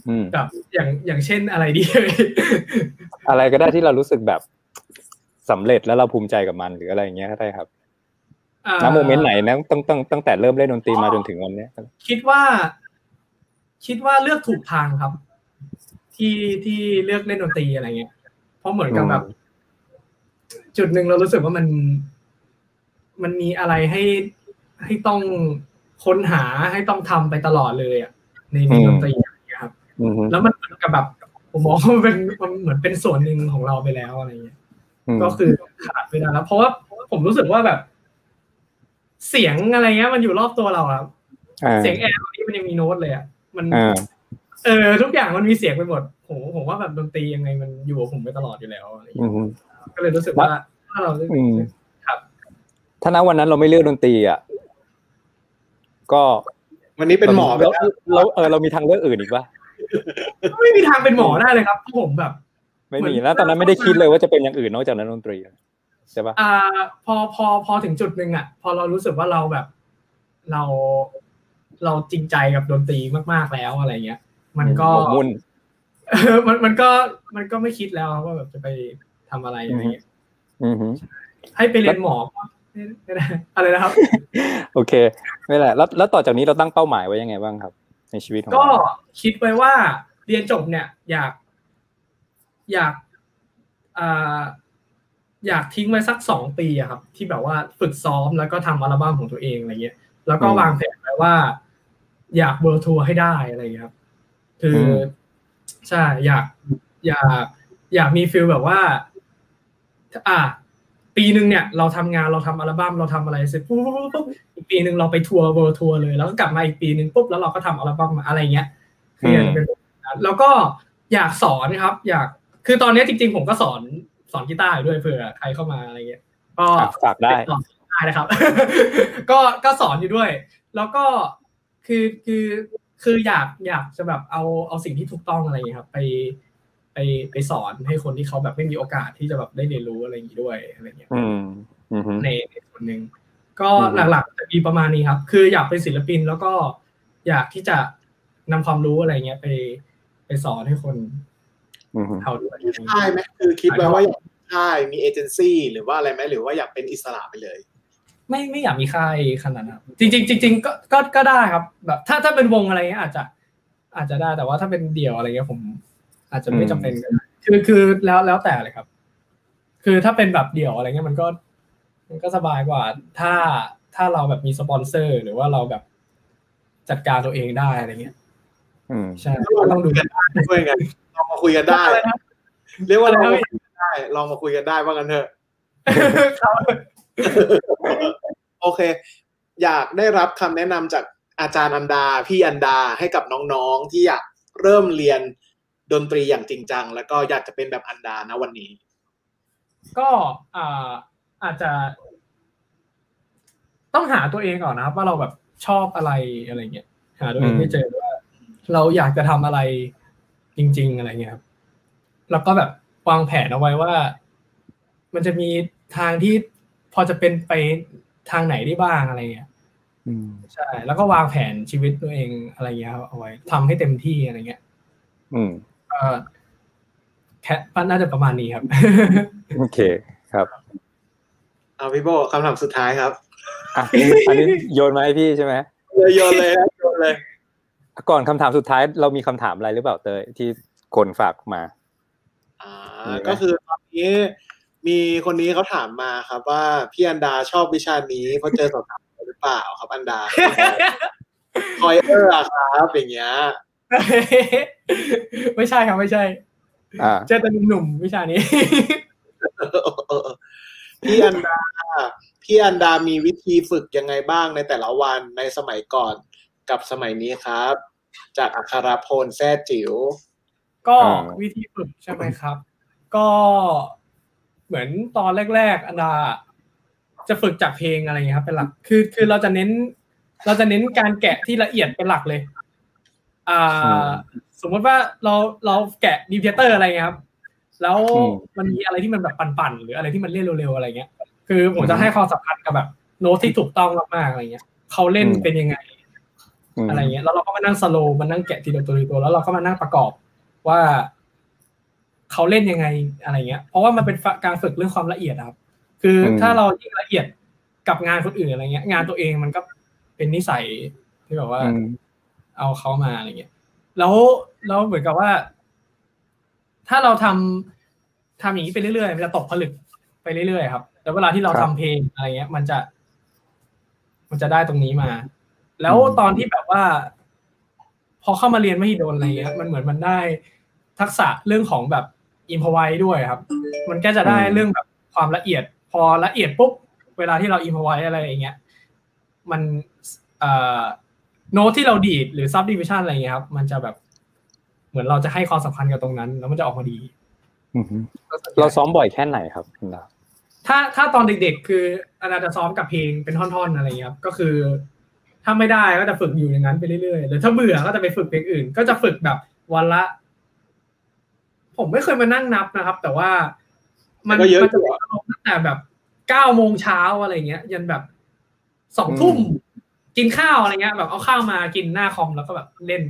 อืมกับอย่างอย่างเช่นอะไรดี อะไรก็ได้ที่เรารู้สึกแบบสำเร็จแล้วเราภูมิใจกับมันหรืออะไรอย่างเงี้ยก็ได้ครับอ่าณโมเมนต์ไหนนะตั้งตั้งตั้งแต่เริ่มเล่นดนตรีมาจนถึงวันเนี้ยคิดว่า คิดว่าเลือกถูกทางครับ ที่ที่เลือกเล่นดนตรีอะไรเงี้ยเพราะเหมือนกับแบบจุดหนึ่งเรารู้สึกว่ามัน มันมีอะไรให้ให้ต้องค้นหาให้ต้องทำไปตลอดเลยอะ ในในดนตรีอะไรเงี้ยครับอือฮึแล้วมันเหมือนกับแบบผมมองว่ามันเป็นมันเหมือนเป็นส่วนหนึ่งของเราไปแล้วอะไรเงี้ยอืมก็คือขาดไม่ได้แล้วเพราะว่าผมรู้สึกว่าแบบ เสียงอะไรเงี้ย มันอยู่รอบตัวเราอะอ่าเสียงแอร์ตอนนี้มันยังมีโน้ตเลยอะมันอ่าเออทุกอย่างมันมีเสียงไปหมดผมผมว่าแบบดนตรียังไงมันอยู่กับผมไปตลอดอยู่แล้วอะไรอืเงี้ยอฮึก็เลยรู้สึกว่าถ้าเราอืมครับ ถ้าณวันนั้นเราไม่เลือกดนตรีอะก็ วันนี้เป็นหมอไปเราแล้วเราเออเรามีทางเลือกอื่นอีกปะไม่มีทางเป็นหมอได้เลยครับเพราะผมแบบ ไม่มีเหมือนแล้ว ตอนนั้นไม่ได้คิดเลยว่าจะเป็นอย่างอื่นนอกจากนั้นดนตรีใช่ปะอ่า พอพอพอถึงจุดหนึ่งอะ พอเรารู้สึกว่าเราแบบ เราเราจริงใจกับดนตรีมาก ๆแล้วอะไรเงี้ย มันก็หมกมุ่นเออมันมันก็มันก็ไม่คิดแล้วว่าแบบจะไปทำอะไรอะไรเงี้ยอือฮึให้ไปเรียนหมอก็ไม่ไม่ได้อะไรนะครับ โอเคไม่แหละแล้วแล้วต่อจากนี้เราตั้งเป้าหมายไว้ยังไงบ้างครับ ในชีวิตของก็เราคิดไว้ว่าเรียนจบเนี่ย อยาก อยากอ่าอยากทิ้งไว้สักสองปีอะครับ ที่แบบว่าฝึกซ้อมแล้วก็ทำอัลบั้มของตัวเองอะไรเงี้ยแล้วก็วางแผนไว้ว่า อยาก world tour ให้ได้อะไรเงี้ยครับ คืออใช่อยาก อยาก อยากมี feel แบบว่า อ่า ปีหนึ่งเนี่ยเราทำงานเราทำอัลบั้มเราทำอะไรเสร็จปุ๊บปุ๊บปุ๊บปุ๊บอีกปีหนึ่งเราไปทัวร์ world tour เลย แล้วก็กลับมาอีกปีหนึ่งปุ๊บแล้วเราก็ทำอัลบั้มมาอะไรเงี้ยคืออยากจะเป็นแบบนั้นแล้วก็อยากสอนครับ อยากคือตอนนี้จริง ๆ ผมก็สอนสอนกีตาร์อยู่ด้วยเผื่อใครเข้ามาอะไรเงี้ยก็อะฝากได้ติต่อได้นะครับ ก็ก็สอนอยู่ด้วย แล้วก็คือคือคืออยากอยากจะแบบเอาเอาสิ่งที่ถูกต้องอะไรอย่างเงี้ยครับ ไป ไปไปสอนให้คนที่เขาแบบไม่มีโอกาสที่จะแบบได้เรียนรู้อะไรอย่างงี้ด้วยอะไรเงี้ยอืมอืมฮึในในส่วนหนึ่งก็อืมหลักๆจะมีประมาณนี้ครับ คืออยากเป็นศิลปินแล้วก็อยากที่จะนำความรู้อะไรเงี้ยไปไปสอนให้คนอืมฮึเขาด้วยมีค่ายไหมคือคิดไว้ว่าอยากมีค่ายมีเอเจนซี่หรือว่าอะไรไหมหรือว่าอยากเป็นอิสระไปเลย ไม่ไม่อยากมีค่ายขนาดนั้นครับจริงๆจริงๆก็ก็ก็ได้ครับ แบบ ถ้าถ้าเป็นวงอะไรเงี้ยอาจจะ อาจจะได้แต่ว่าถ้าเป็นเดี่ยวอะไรเงี้ยผม อาจจะไม่จำเป็นก็ได้คือคือแล้วแล้วแต่เลยครับ คือถ้าเป็นแบบเดี่ยวอะไรเงี้ยมันก็ มันก็สบายกว่า ถ้าถ้าเราแบบมีสปอนเซอร์ หรือว่าเราแบบจัดการตัวเองได้อะไรเงี้ยอืมใช่ก็ต้องดูด้วยกันลองมาคุยกันได้อะไรนะเรียกว่าลองอะไรมานะคุยกันได้ ลองมาคุยกันได้ว่ากันเถอะครับโอเค อยากได้รับคำแนะนำจากอาจารย์อันดา พี่อันดาให้กับน้องๆที่อยากเริ่มเรียน ดนตรีอย่างจริงจัง แล้วก็อยากจะเป็นแบบอันดานะวันนี้ ก็อ่าอาจจะ ต้องหาตัวเองก่อนนะครับ ว่าเราแบบชอบอะไรอะไรเงี้ยหาตัวเองให้เจอว่า เราอยากจะทำอะไรจริง ๆ อะไรเงี้ยครับ แล้วก็แบบวางแผนเอาไว้ว่า มันจะมีทางที่พอจะเป็นไปทางไหนได้บ้างอะไรเงี้ยอืมใช่ แล้วก็วางแผนชีวิตตัวเองอะไรเงี้ยครับเอาไว้ทำให้เต็มที่อะไรเงี้ย อืม เอ่อแค่น่าจะประมาณนี้ครับ โอเคครับเอาพี่โบคำถามสุดท้ายครับอะอันนี้โยนมาให้พี่ใช่ไหมเลยโยนเลยครับโยนเลย ก่อนคำถามสุดท้ายเรามีคำถามอะไรหรือเปล่าเตยที่คนฝากมาอ่ามีไหมก็คือตอนนี้มีคนนี้เขาถามมาครับว่าพี่อันดาชอบวิชานี้เพราะเจอสาวๆหรือเปล่าครับอันดาคอยเออร์อะครับอย่างเงี้ย ไม่ใช่ครับไม่ใช่อ่าเจอแต่หนุ่มๆวิชานี้ พี่อันดา พี่อันดามีวิธีฝึกยังไงบ้างในแต่ละวันในสมัยก่อนกับสมัยนี้ครับ จากอัครพลแซ่จิ๋ว ก็อ่าวิธีฝึกใช่ไหมครับ ก็เหมือนตอนแรก ๆ อันดา จะฝึกจากเพลงอะไรเงี้ยครับเป็นหลัก คือคือเราจะเน้น เราจะเน้นการแกะที่ละเอียดเป็นหลักเลยอ่า สมมติว่าเราเราแกะ Dream Theater อะไรเงี้ยครับ แล้วอืมมันมีอะไรที่มันแบบปั่นๆหรืออะไรที่มันเล่นเร็วๆอะไรเงี้ย คือผมจะให้ความสำคัญกับแบบโน้ตที่ถูกต้องมากๆอะไรเงี้ยเขาเล่นอืมเป็นยังไงมอะไรเงี้ยแล้วเราก็มานั่งสโลว์มานั่งแกะทีละตัวทีละตัว แล้วเราก็มานั่งประกอบว่าเขาเล่นยังไงอะไรเงี้ย เพราะว่ามันเป็นการฝึกเรื่องความละเอียดอะครับ คืออมถ้าเรายิ่งละเอียดกับงานคนอื่นอะไรเงี้ย งานตัวเองมันก็เป็นนิสัยที่แบบว่าอืม เอาเขามาอะไรเงี้ยแล้วแล้วเหมือนกับว่า ถ้าเราทำทำอย่างนี้ไปเรื่อยๆมันจะตกผลึกไปเรื่อยๆครับแล้วเวลาที่เราครับทำเพลงอะไรเงี้ย มันจะ มันจะได้ตรงนี้มา แล้วอืมตอนที่แบบว่า พอเข้ามาเรียนมหิดลอะไรเงี้ย มันเหมือนมันได้ทักษะเรื่องของแบบอินพไวด้วยครับ มันก็จะได้เรื่องแบบความละเอียด พอละเอียดปุ๊บเวลาที่เราอินพไวอะไรอย่างเงี้ย มันเอ่อ โน้ตที่เราดีดหรือ subdivision อะไรเงี้ยครับมันจะแบบ เหมือนเราจะให้ความสำคัญกับตรงนั้น แล้วมันจะออกมาดีอืมเราซ้อมบ่อยแค่ไหนครับคุณดาวถ้าถ้าตอนเด็กๆ คืออนาจะซ้อมกับเพลงเป็นท่อนๆอะไรเงี้ยครับก็คือ ถ้าไม่ได้ก็จะฝึกอยู่อย่างนั้นไปเรื่อยๆหรือถ้าเบื่อก็จะไปฝึกเพลงอื่น ก็จะฝึกแบบวันละ ผมไม่เคยมานั่งนับนะครับ แต่ว่ามันก็เยอะมันจะอยู่เป็นอะอารมณ์ตั้งแต่แบบเก้าโมงเช้าอะไรเงี้ย ยันแบบสองทุ่ม กินข้าวอะไรเงี้ยแบบเอาข้าวมากินหน้าคอมแล้วก็แบบเล่น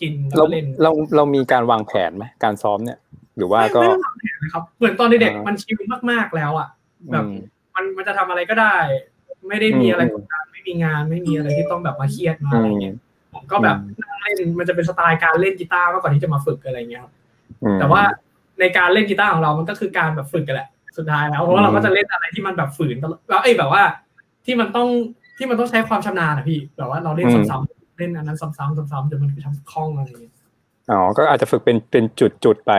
กินแล้วเราก็เล่นเราเรามีการวางแผนไหมการซ้อมเนี่ย หรือว่าไม่ก็ไม่ต้องวางแผนนะครับเหมือนตอนเด็กอ่าๆมัมันชิลมากๆแล้วอะแบบอืมมันมันจะทำอะไรก็ได้ ไม่ได้มีอืมอะไรกดดันไม่มีงานไม่มีอะไรที่ต้องแบบมาเครียดมาอือะไรมเงี้ยผมก็แบบนั่งเล่นมันจะเป็นสไตล์การเล่นกีตาร์มากกว่าที่จะมาฝึกอะไรเงี้ยครับอืมแต่ว่าในการเล่นกีตาร์ของเรามันก็คือการแบบฝึกกันแหละ สุดท้ายแล้วเพราะว่าเราก็จะเล่นอะไรที่มันแบบฝืนตลอดแล้วไอ้ยแบบว่า ที่มันต้อง ที่มันต้องใช้ความชำนาญอะพี่แบบว่าเราเล่นซ้ำๆเล่นอันนั้นซ้ำๆซ้ำๆเดี๋ยวมันคือทำคล่องอะไรเงี้ยอ๋อก็อาจจะฝึกเป็นเป็นจุดจุดๆไป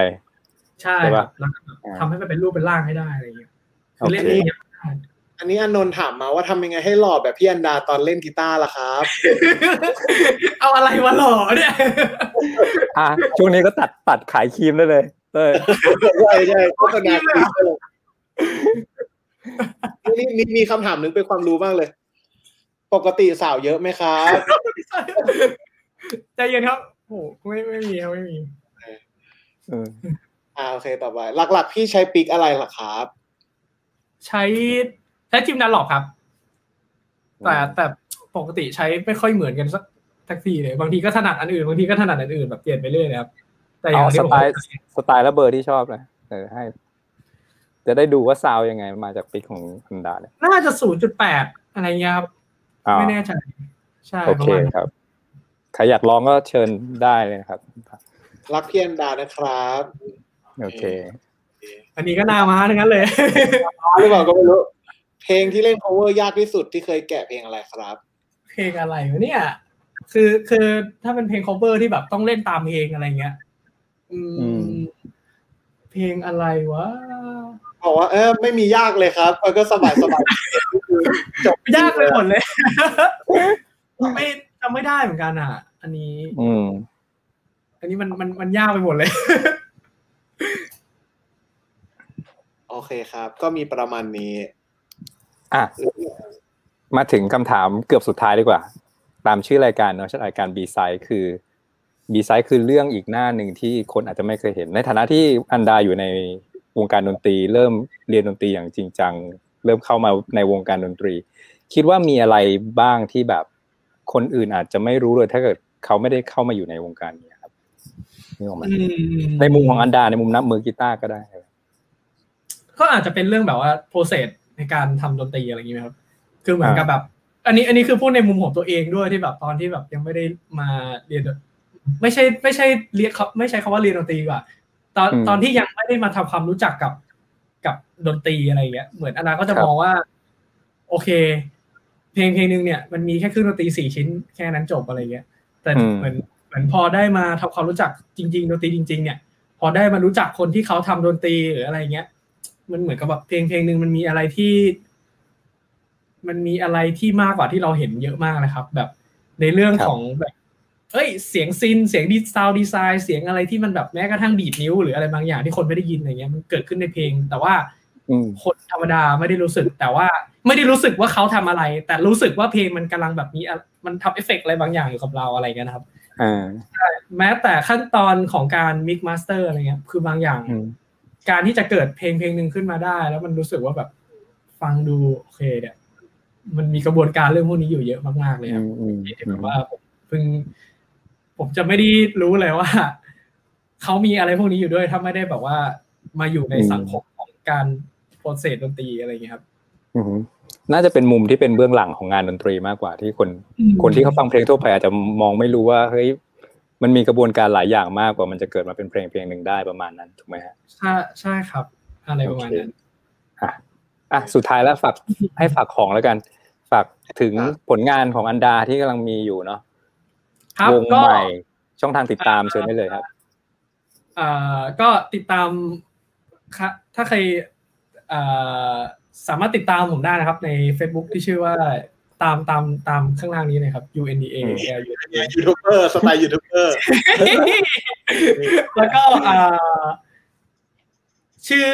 ใช่ใช่คปะรับแล้วก็แบบอ่าทำให้มันเป็นรูปเป็นร่างให้ได้อะไรเงี้ยคือเล่นโอเคเองเนี่ยอันนี้อนนท์ถามมาว่าทำยังไงให้หล่อแบบพี่อันดาตอนเล่นกีตาร์ล่ะครับ เอาอะไรมาหล่อเนี่ยอะช่วงนี้ก็ตัดตัดขายครีมได้เลยเต้ยใช่ใช่โฆษณาครีมเลยนี่มีมีคำถามหนึงเป็นความรู้มากเลย ปกติสาวเยอะไหมครับใจเย็นครับโอ้ไม่ไม่มีครับไม่มีเอออ่าโอเคต่อไปหลัก ๆ พี่ใช้ปิกอะไรล่ะครับ ใช้ใช้จิมดันหลอกครับ แต่แต่ปกติใช้ไม่ค่อยเหมือนกันสักทักทีเลยบางทีก็ถนัดอันอื่นบางทีก็ถนัดอันอื่นแบบเปลี่ยนไปเรื่อยนะครับ แต่อเอาย่างที่สผมไตล์สไตล์และเบอร์ที่ชอบเลยเออให้ จะได้ดูว่าซาวยังไงมาจากปิกของอันดาเนี่ยน่าจะศูนย์จุดแปดอะไรเงี้ยครับอ๋อ ไม่แน่ใจใช่โอประเคมาณนั้นครับใครอยากลองก็เชิญได้เลยนะครับ รักพี่อันดานะครับ โอเค อันนี้ก็นามาทั้งนั้นเลยหรือเปล่าก็ไม่รู้ เพลงที่เล่น cover ยากที่สุดที่เคยแกะเพลงอะไรครับ เพลงอะไรวะเนี่ย คือคือถ้าเป็นเพลง cover ที่แบบต้องเล่นตามเพลงอะไรเงี้ย อืมอืมเพลงอะไรวะ บอกว่าเออไม่มียากเลยครับมันก็สบายสบายจบยากไปหมดเลยไม่จำไม่ได้เหมือนกันอะ อันนี้ อืม อันนี้มันมันมันยากไปหมดเลย โอเคครับ ก็มีประมาณนี้ อะ มาถึงคำถามเกือบสุดท้ายดีกว่า ตามชื่อรายการเนาะชื่อรายการ B side คือ B side คือเรื่องอีกหน้าหนึ่งที่คนอาจจะไม่เคยเห็น ในฐานะที่อันดาอยู่ใน วงการดนตรี เริ่มเรียนดนตรีอย่างจริงจัง เริ่มเข้ามาในวงการดนตรี คิดว่ามีอะไรบ้างที่แบบคนอื่นอาจจะไม่รู้เลยถ้าเกิดเขาไม่ได้เข้ามาอยู่ในวงการนี้ครับนี่ออกไหมในมุมของอันดาในมุมนับมือกีตาร์ก็ได้ก็อาจจะเป็นเรื่องแบบว่าโปรเซสในการทำดนตรีอะไรอย่างเงี้ยครับ คือเหมือนกับแบบ อันนี้อันนี้คือพูดในมุมของตัวเองด้วยที่แบบตอนที่แบบยังไม่ได้มาเรียนดนไม่ใช่ไม่ใช่เรียกเขาไม่ใช้คำว่าเรียนดนตรีดีกว่า ตอนอืมตอนที่ยังไม่ได้มาทำความรู้จักกับกับดนตรีอะไรอย่างเงี้ยเหมือนอนาก็จะครับมองว่า โอเค เพลงเพลงหนึ่งเนี่ยมันมีแค่เครื่องดนตรีสี่ชิ้นแค่นั้นจบอะไรเงี้ย แต่เหมือนเหมือนพอได้มาทำความรู้จักจริง ๆ ดนตรีจริง ๆ เนี่ย พอได้มารู้จักคนที่เขาทำดนตรีหรืออะไรเงี้ย มันเหมือนกับแบบเพลงเพลงหนึ่งมันมีอะไรที่ มันมีอะไรที่มากกว่าที่เราเห็นเยอะมากนะครับ แบบในเรื่องครับของแบบ เอ้ยเสียง synth เสียงดี sound design เสียงอะไรที่มันแบบแม้กระทั่งดีดนิ้วหรืออะไรบางอย่างที่คนไม่ได้ยินอะไรเงี้ยมันเกิดขึ้นในเพลง แต่ว่าอืมคนธรรมดาไม่ได้รู้สึก แต่ว่าไม่ได้รู้สึกว่าเขาทำอะไร แต่รู้สึกว่าเพลงมันกำลังแบบมีอะมันทำเอฟเฟกต์อะไรบางอย่างอยู่กับเราอะไรเงี้ยนะครับอ่าแม้แต่ขั้นตอนของการ mix master อะไรเงี้ยคือบางอย่างอืมการที่จะเกิดเพลงเพลงหนึ่งขึ้นมาได้ แล้วมันรู้สึกว่าแบบฟังดูโอเคเนี่ยมันมีกระบวนการเรื่องพวกนี้อยู่เยอะมากๆเลยคอืรับมอืมที่แบบว่าผมเพิ่ง ผมจะไม่ได้รู้เลยว่าเขามีอะไรพวกนี้อยู่ด้วยถ้าไม่ได้แบบว่ามาอยู่ในสังคมของการ process ดนตรีอะไรอย่างเงี้ยครับอืมน่าจะเป็นมุมที่เป็นเบื้องหลังของงานดนตรีมากกว่าที่คน คนที่เขาฟังเพลงทั่วไปอาจจะมองไม่รู้ว่าเฮ้ยมันมีกระบวนการหลายอย่างมากกว่ามันจะเกิดมาเป็นเพลงเพลงหนึ่งได้ประมาณนั้นถูกไหมฮะใช่ใช่ครับ อะไรประมาณนั้นอะอะสุดท้ายแล้วฝากให้ฝากของแล้วกัน ฝากถึงผลงานของอันดาที่กำลังมีอยู่เนาะ ครับวงก็ใหม่ช่องทางติดตามเชิญได้เลยครับเอ่อก็ติดตามค่ะถ้าใครเอ่อสามารถติดตามผมได้นะครับ ใน Facebook ที่ชื่อว่าตามตามตามข้างล่างนี้นะครับ U N D A L U ยูทูบเบอร์สไตล์ยูทูบเบอร์แล้วก็เอ่อชื่อ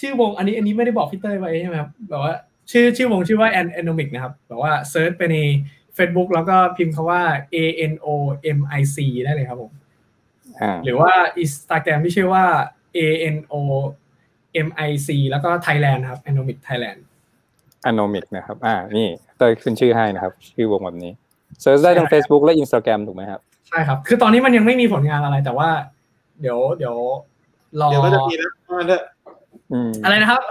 ชื่อวงอันนี้อันนี้ไม่ได้บอกพี่เต้ยไว้ใช่ไหมครับแบบว่าชื่อชื่อวงชื่อว่า Anomic นะครับแบบว่า search ไปใน Facebook แล้วก็พิมพ์คำว่า A N O M I C ได้เลยครับผมอ่าหรือว่า Instagram ที่ชื่อว่า A N O M I C แล้วก็ Thailand ครับ Anomic Thailand อโนมิกนะครับ อ่า นี่เตยขึ้นชื่อให้นะครับ ชื่อวงแบบนี้เซิร์ชได้ทั้ง Facebook และ Instagram ถูกไหมครับ ใช่ครับ คือตอนนี้มันยังไม่มีผลงานอะไรแต่ว่า เดี๋ยว เดี๋ยวรอเดี๋ยวก็จะมีนะว่างั้นเถอะอืมอะไรนะครับ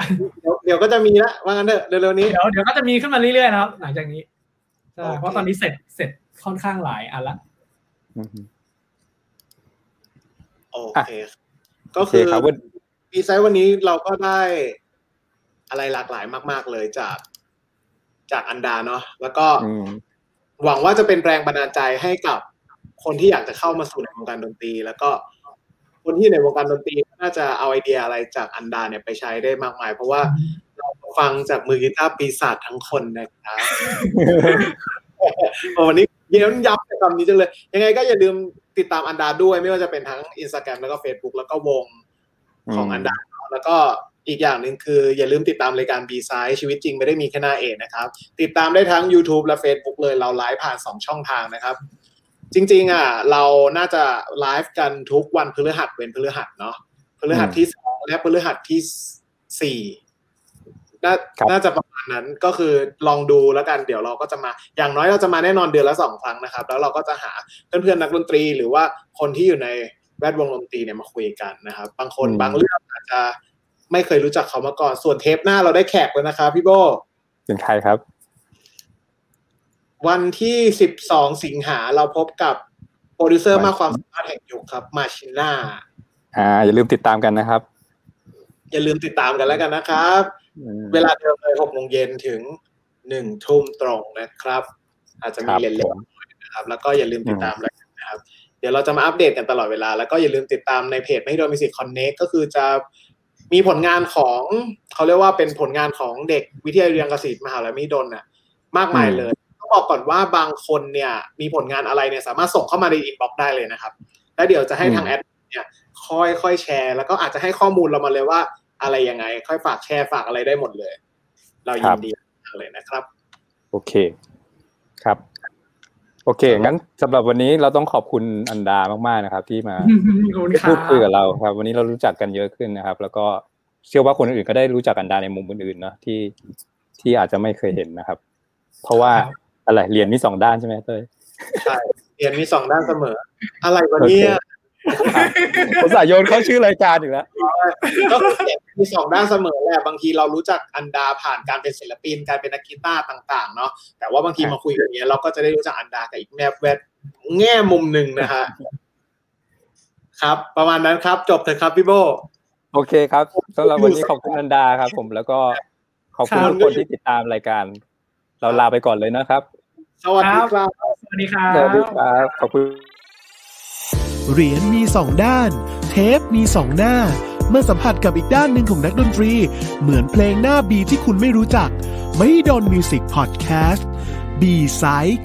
เดี๋ยวเดี๋ยวก็จะมีละว่างั้นเถอะเร็วๆนี้ เดี๋ยวเดี๋ยวก็จะมีขึ้นมาเรื่อยๆนะครับ หลังจากนี้ ใช่โอเคเพราะตอนนี้เสร็จเสร็จค่อนข้างหลายอันละอืมโออะเคโอก็เคคือครับวันปีไซต์วันนี้เราก็ได้อะไรหลากหลายมาก ๆ เลยจาก จากอันดาเนาะแล้วก็อืมหวังว่าจะเป็นแรงบันดาลใจให้กับคนที่อยากจะเข้ามาสู่ในวงการดนตรี แล้วก็คนที่ในวงการดนตรีน่าจะเอาไอเดียอะไรจากอันดาเนี่ยไปใช้ได้มากมาย เพราะว่าเรา ฟังจากมือกีตาร์ปีศาจทั้งคนนะครับโอ้วันนี้เย้ำย้ำในคำนี้จังเลย ยังไงก็อย่าลืมติดตามอันดาด้วย ไม่ว่าจะเป็นทั้งอินสตาแกรมแล้วก็ Facebook แล้วก็วงของอันดา แล้วก็อีกอย่างหนึ่งคือ อย่าลืมติดตามรายการ B Side ชีวิตจริงไม่ได้มีแค่หน้าเอกนะครับ ติดตามได้ทั้ง YouTube และ Facebook เลยเราไลฟ์ผ่าน 2 ช่องทางนะครับ จริง ๆ อะ เราน่าจะไลฟ์กันทุกวันพฤหัสเว้นพฤหัสเนาะพฤหัสที่สองและพฤหัสที่สี่ น่าครับน่าจะประมาณนั้นก็คือลองดูแล้วกันเดี๋ยวเราก็จะมา อย่างน้อยเราจะมาแน่นอนเดือนละสองครั้งนะครับ แล้วเราก็จะหาเพื่อนๆนักดนตรีหรือว่าคนที่อยู่ในแวดวงดนตรีเนี่ยมาคุยกันนะครับ บางคนอืมบางเรื่องอาจจะไม่เคยรู้จักเขามาก่อน ส่วนเทปหน้าเราได้แขกแล้วนะครับพี่โบเป็นใครครับ วันที่สิบสองสิงหาเราพบกับโปรดิวเซอร์วันมากความสามารถแห่งยุคครับ Machinaอ่าอย่าลืมติดตามกันนะครับ อย่าลืมติดตามกันแล้วกันนะครับอืม เวลาเดิมเลยหกโมงเย็นถึงหนึ่งทุ่มตรงนะครับ อาจจะมีเล่นผมๆนะครับ แล้วก็อย่าลืมติดตามแล้วนะครับ เดี๋ยวเราจะมาอัปเดตกันตลอดเวลา แล้วก็อย่าลืมติดตามในเพจไม่โดนมิสิคอนเน็กก็คือจะมีผลงานของเขาเรียกว่าเป็นผลงานของเด็กวิทยาลัยเรียนเกษตรมหาวิทยาลัยมหิดลน่ะ มากมายเลยต้องบอกก่อนว่าบางคนเนี่ยมีผลงานอะไรเนี่ยสามารถส่งเข้ามาใน inbox ได้เลยนะครับ แล้วเดี๋ยวจะให้ทางแอดเนี่ยค่อยค่อยแชร์ แล้วก็อาจจะให้ข้อมูลเรามาเลยว่า อะไรยังไง ค่อยฝากแชร์ฝากอะไรได้หมดเลย เรายินดีมากเลยนะครับ โอเคครับ โอเค งั้นสำหรับวันนี้เราต้องขอบคุณอันดามากๆนะครับ ที่มาขอบคุณครับพูดคุยกับเราครับ วันนี้เรารู้จักกันเยอะขึ้นนะครับ แล้วก็เชื่อว่าคนอื่นก็ได้รู้จักอันดาในมุมอื่นๆเนาะที่ที่อาจจะไม่เคยเห็นนะครับ เพราะว่าครับอะไรเรียนมีสองด้านใช่ไหมเต้ยใช่เรียนมีสองด้านเสมอ อะไรวะเนี่ย ผมสายโยนเข้าชื่อรายการอยู่แล้วก็คือเรียนมีสองด้านเสมอแหละบางทีเรารู้จักอันดาผ่านการเป็นศิลปินการเป็นนักกีตาร์ต่าง ๆ เนาะแต่ว่าบางทีมาคุยกันเนี้ยเราก็จะได้รู้จักอันดากับอีกแนบแวดแง่มุมหนึ่งนะฮะครับ ประมาณนั้นครับ จบเถอะครับพี่โบโอเคครับสำหรับวันนี้ขอบคุณอันดาครับ ผมแล้วก็ขอบคุณครับทุกคนที่ติดตามรายการ เราลาไปก่อนเลยนะครับ สวัสดีครับ สวัสดีครับสวัสดีครับขอบคุณ เหรียญมีสองด้าน เทปมีสองหน้า เมื่อสัมผัสกับอีกด้านหนึ่งของนักดนตรี เหมือนเพลงหน้าบีที่คุณไม่รู้จัก ไม่โดนมิวสิกพอดแคสต์บีไซค์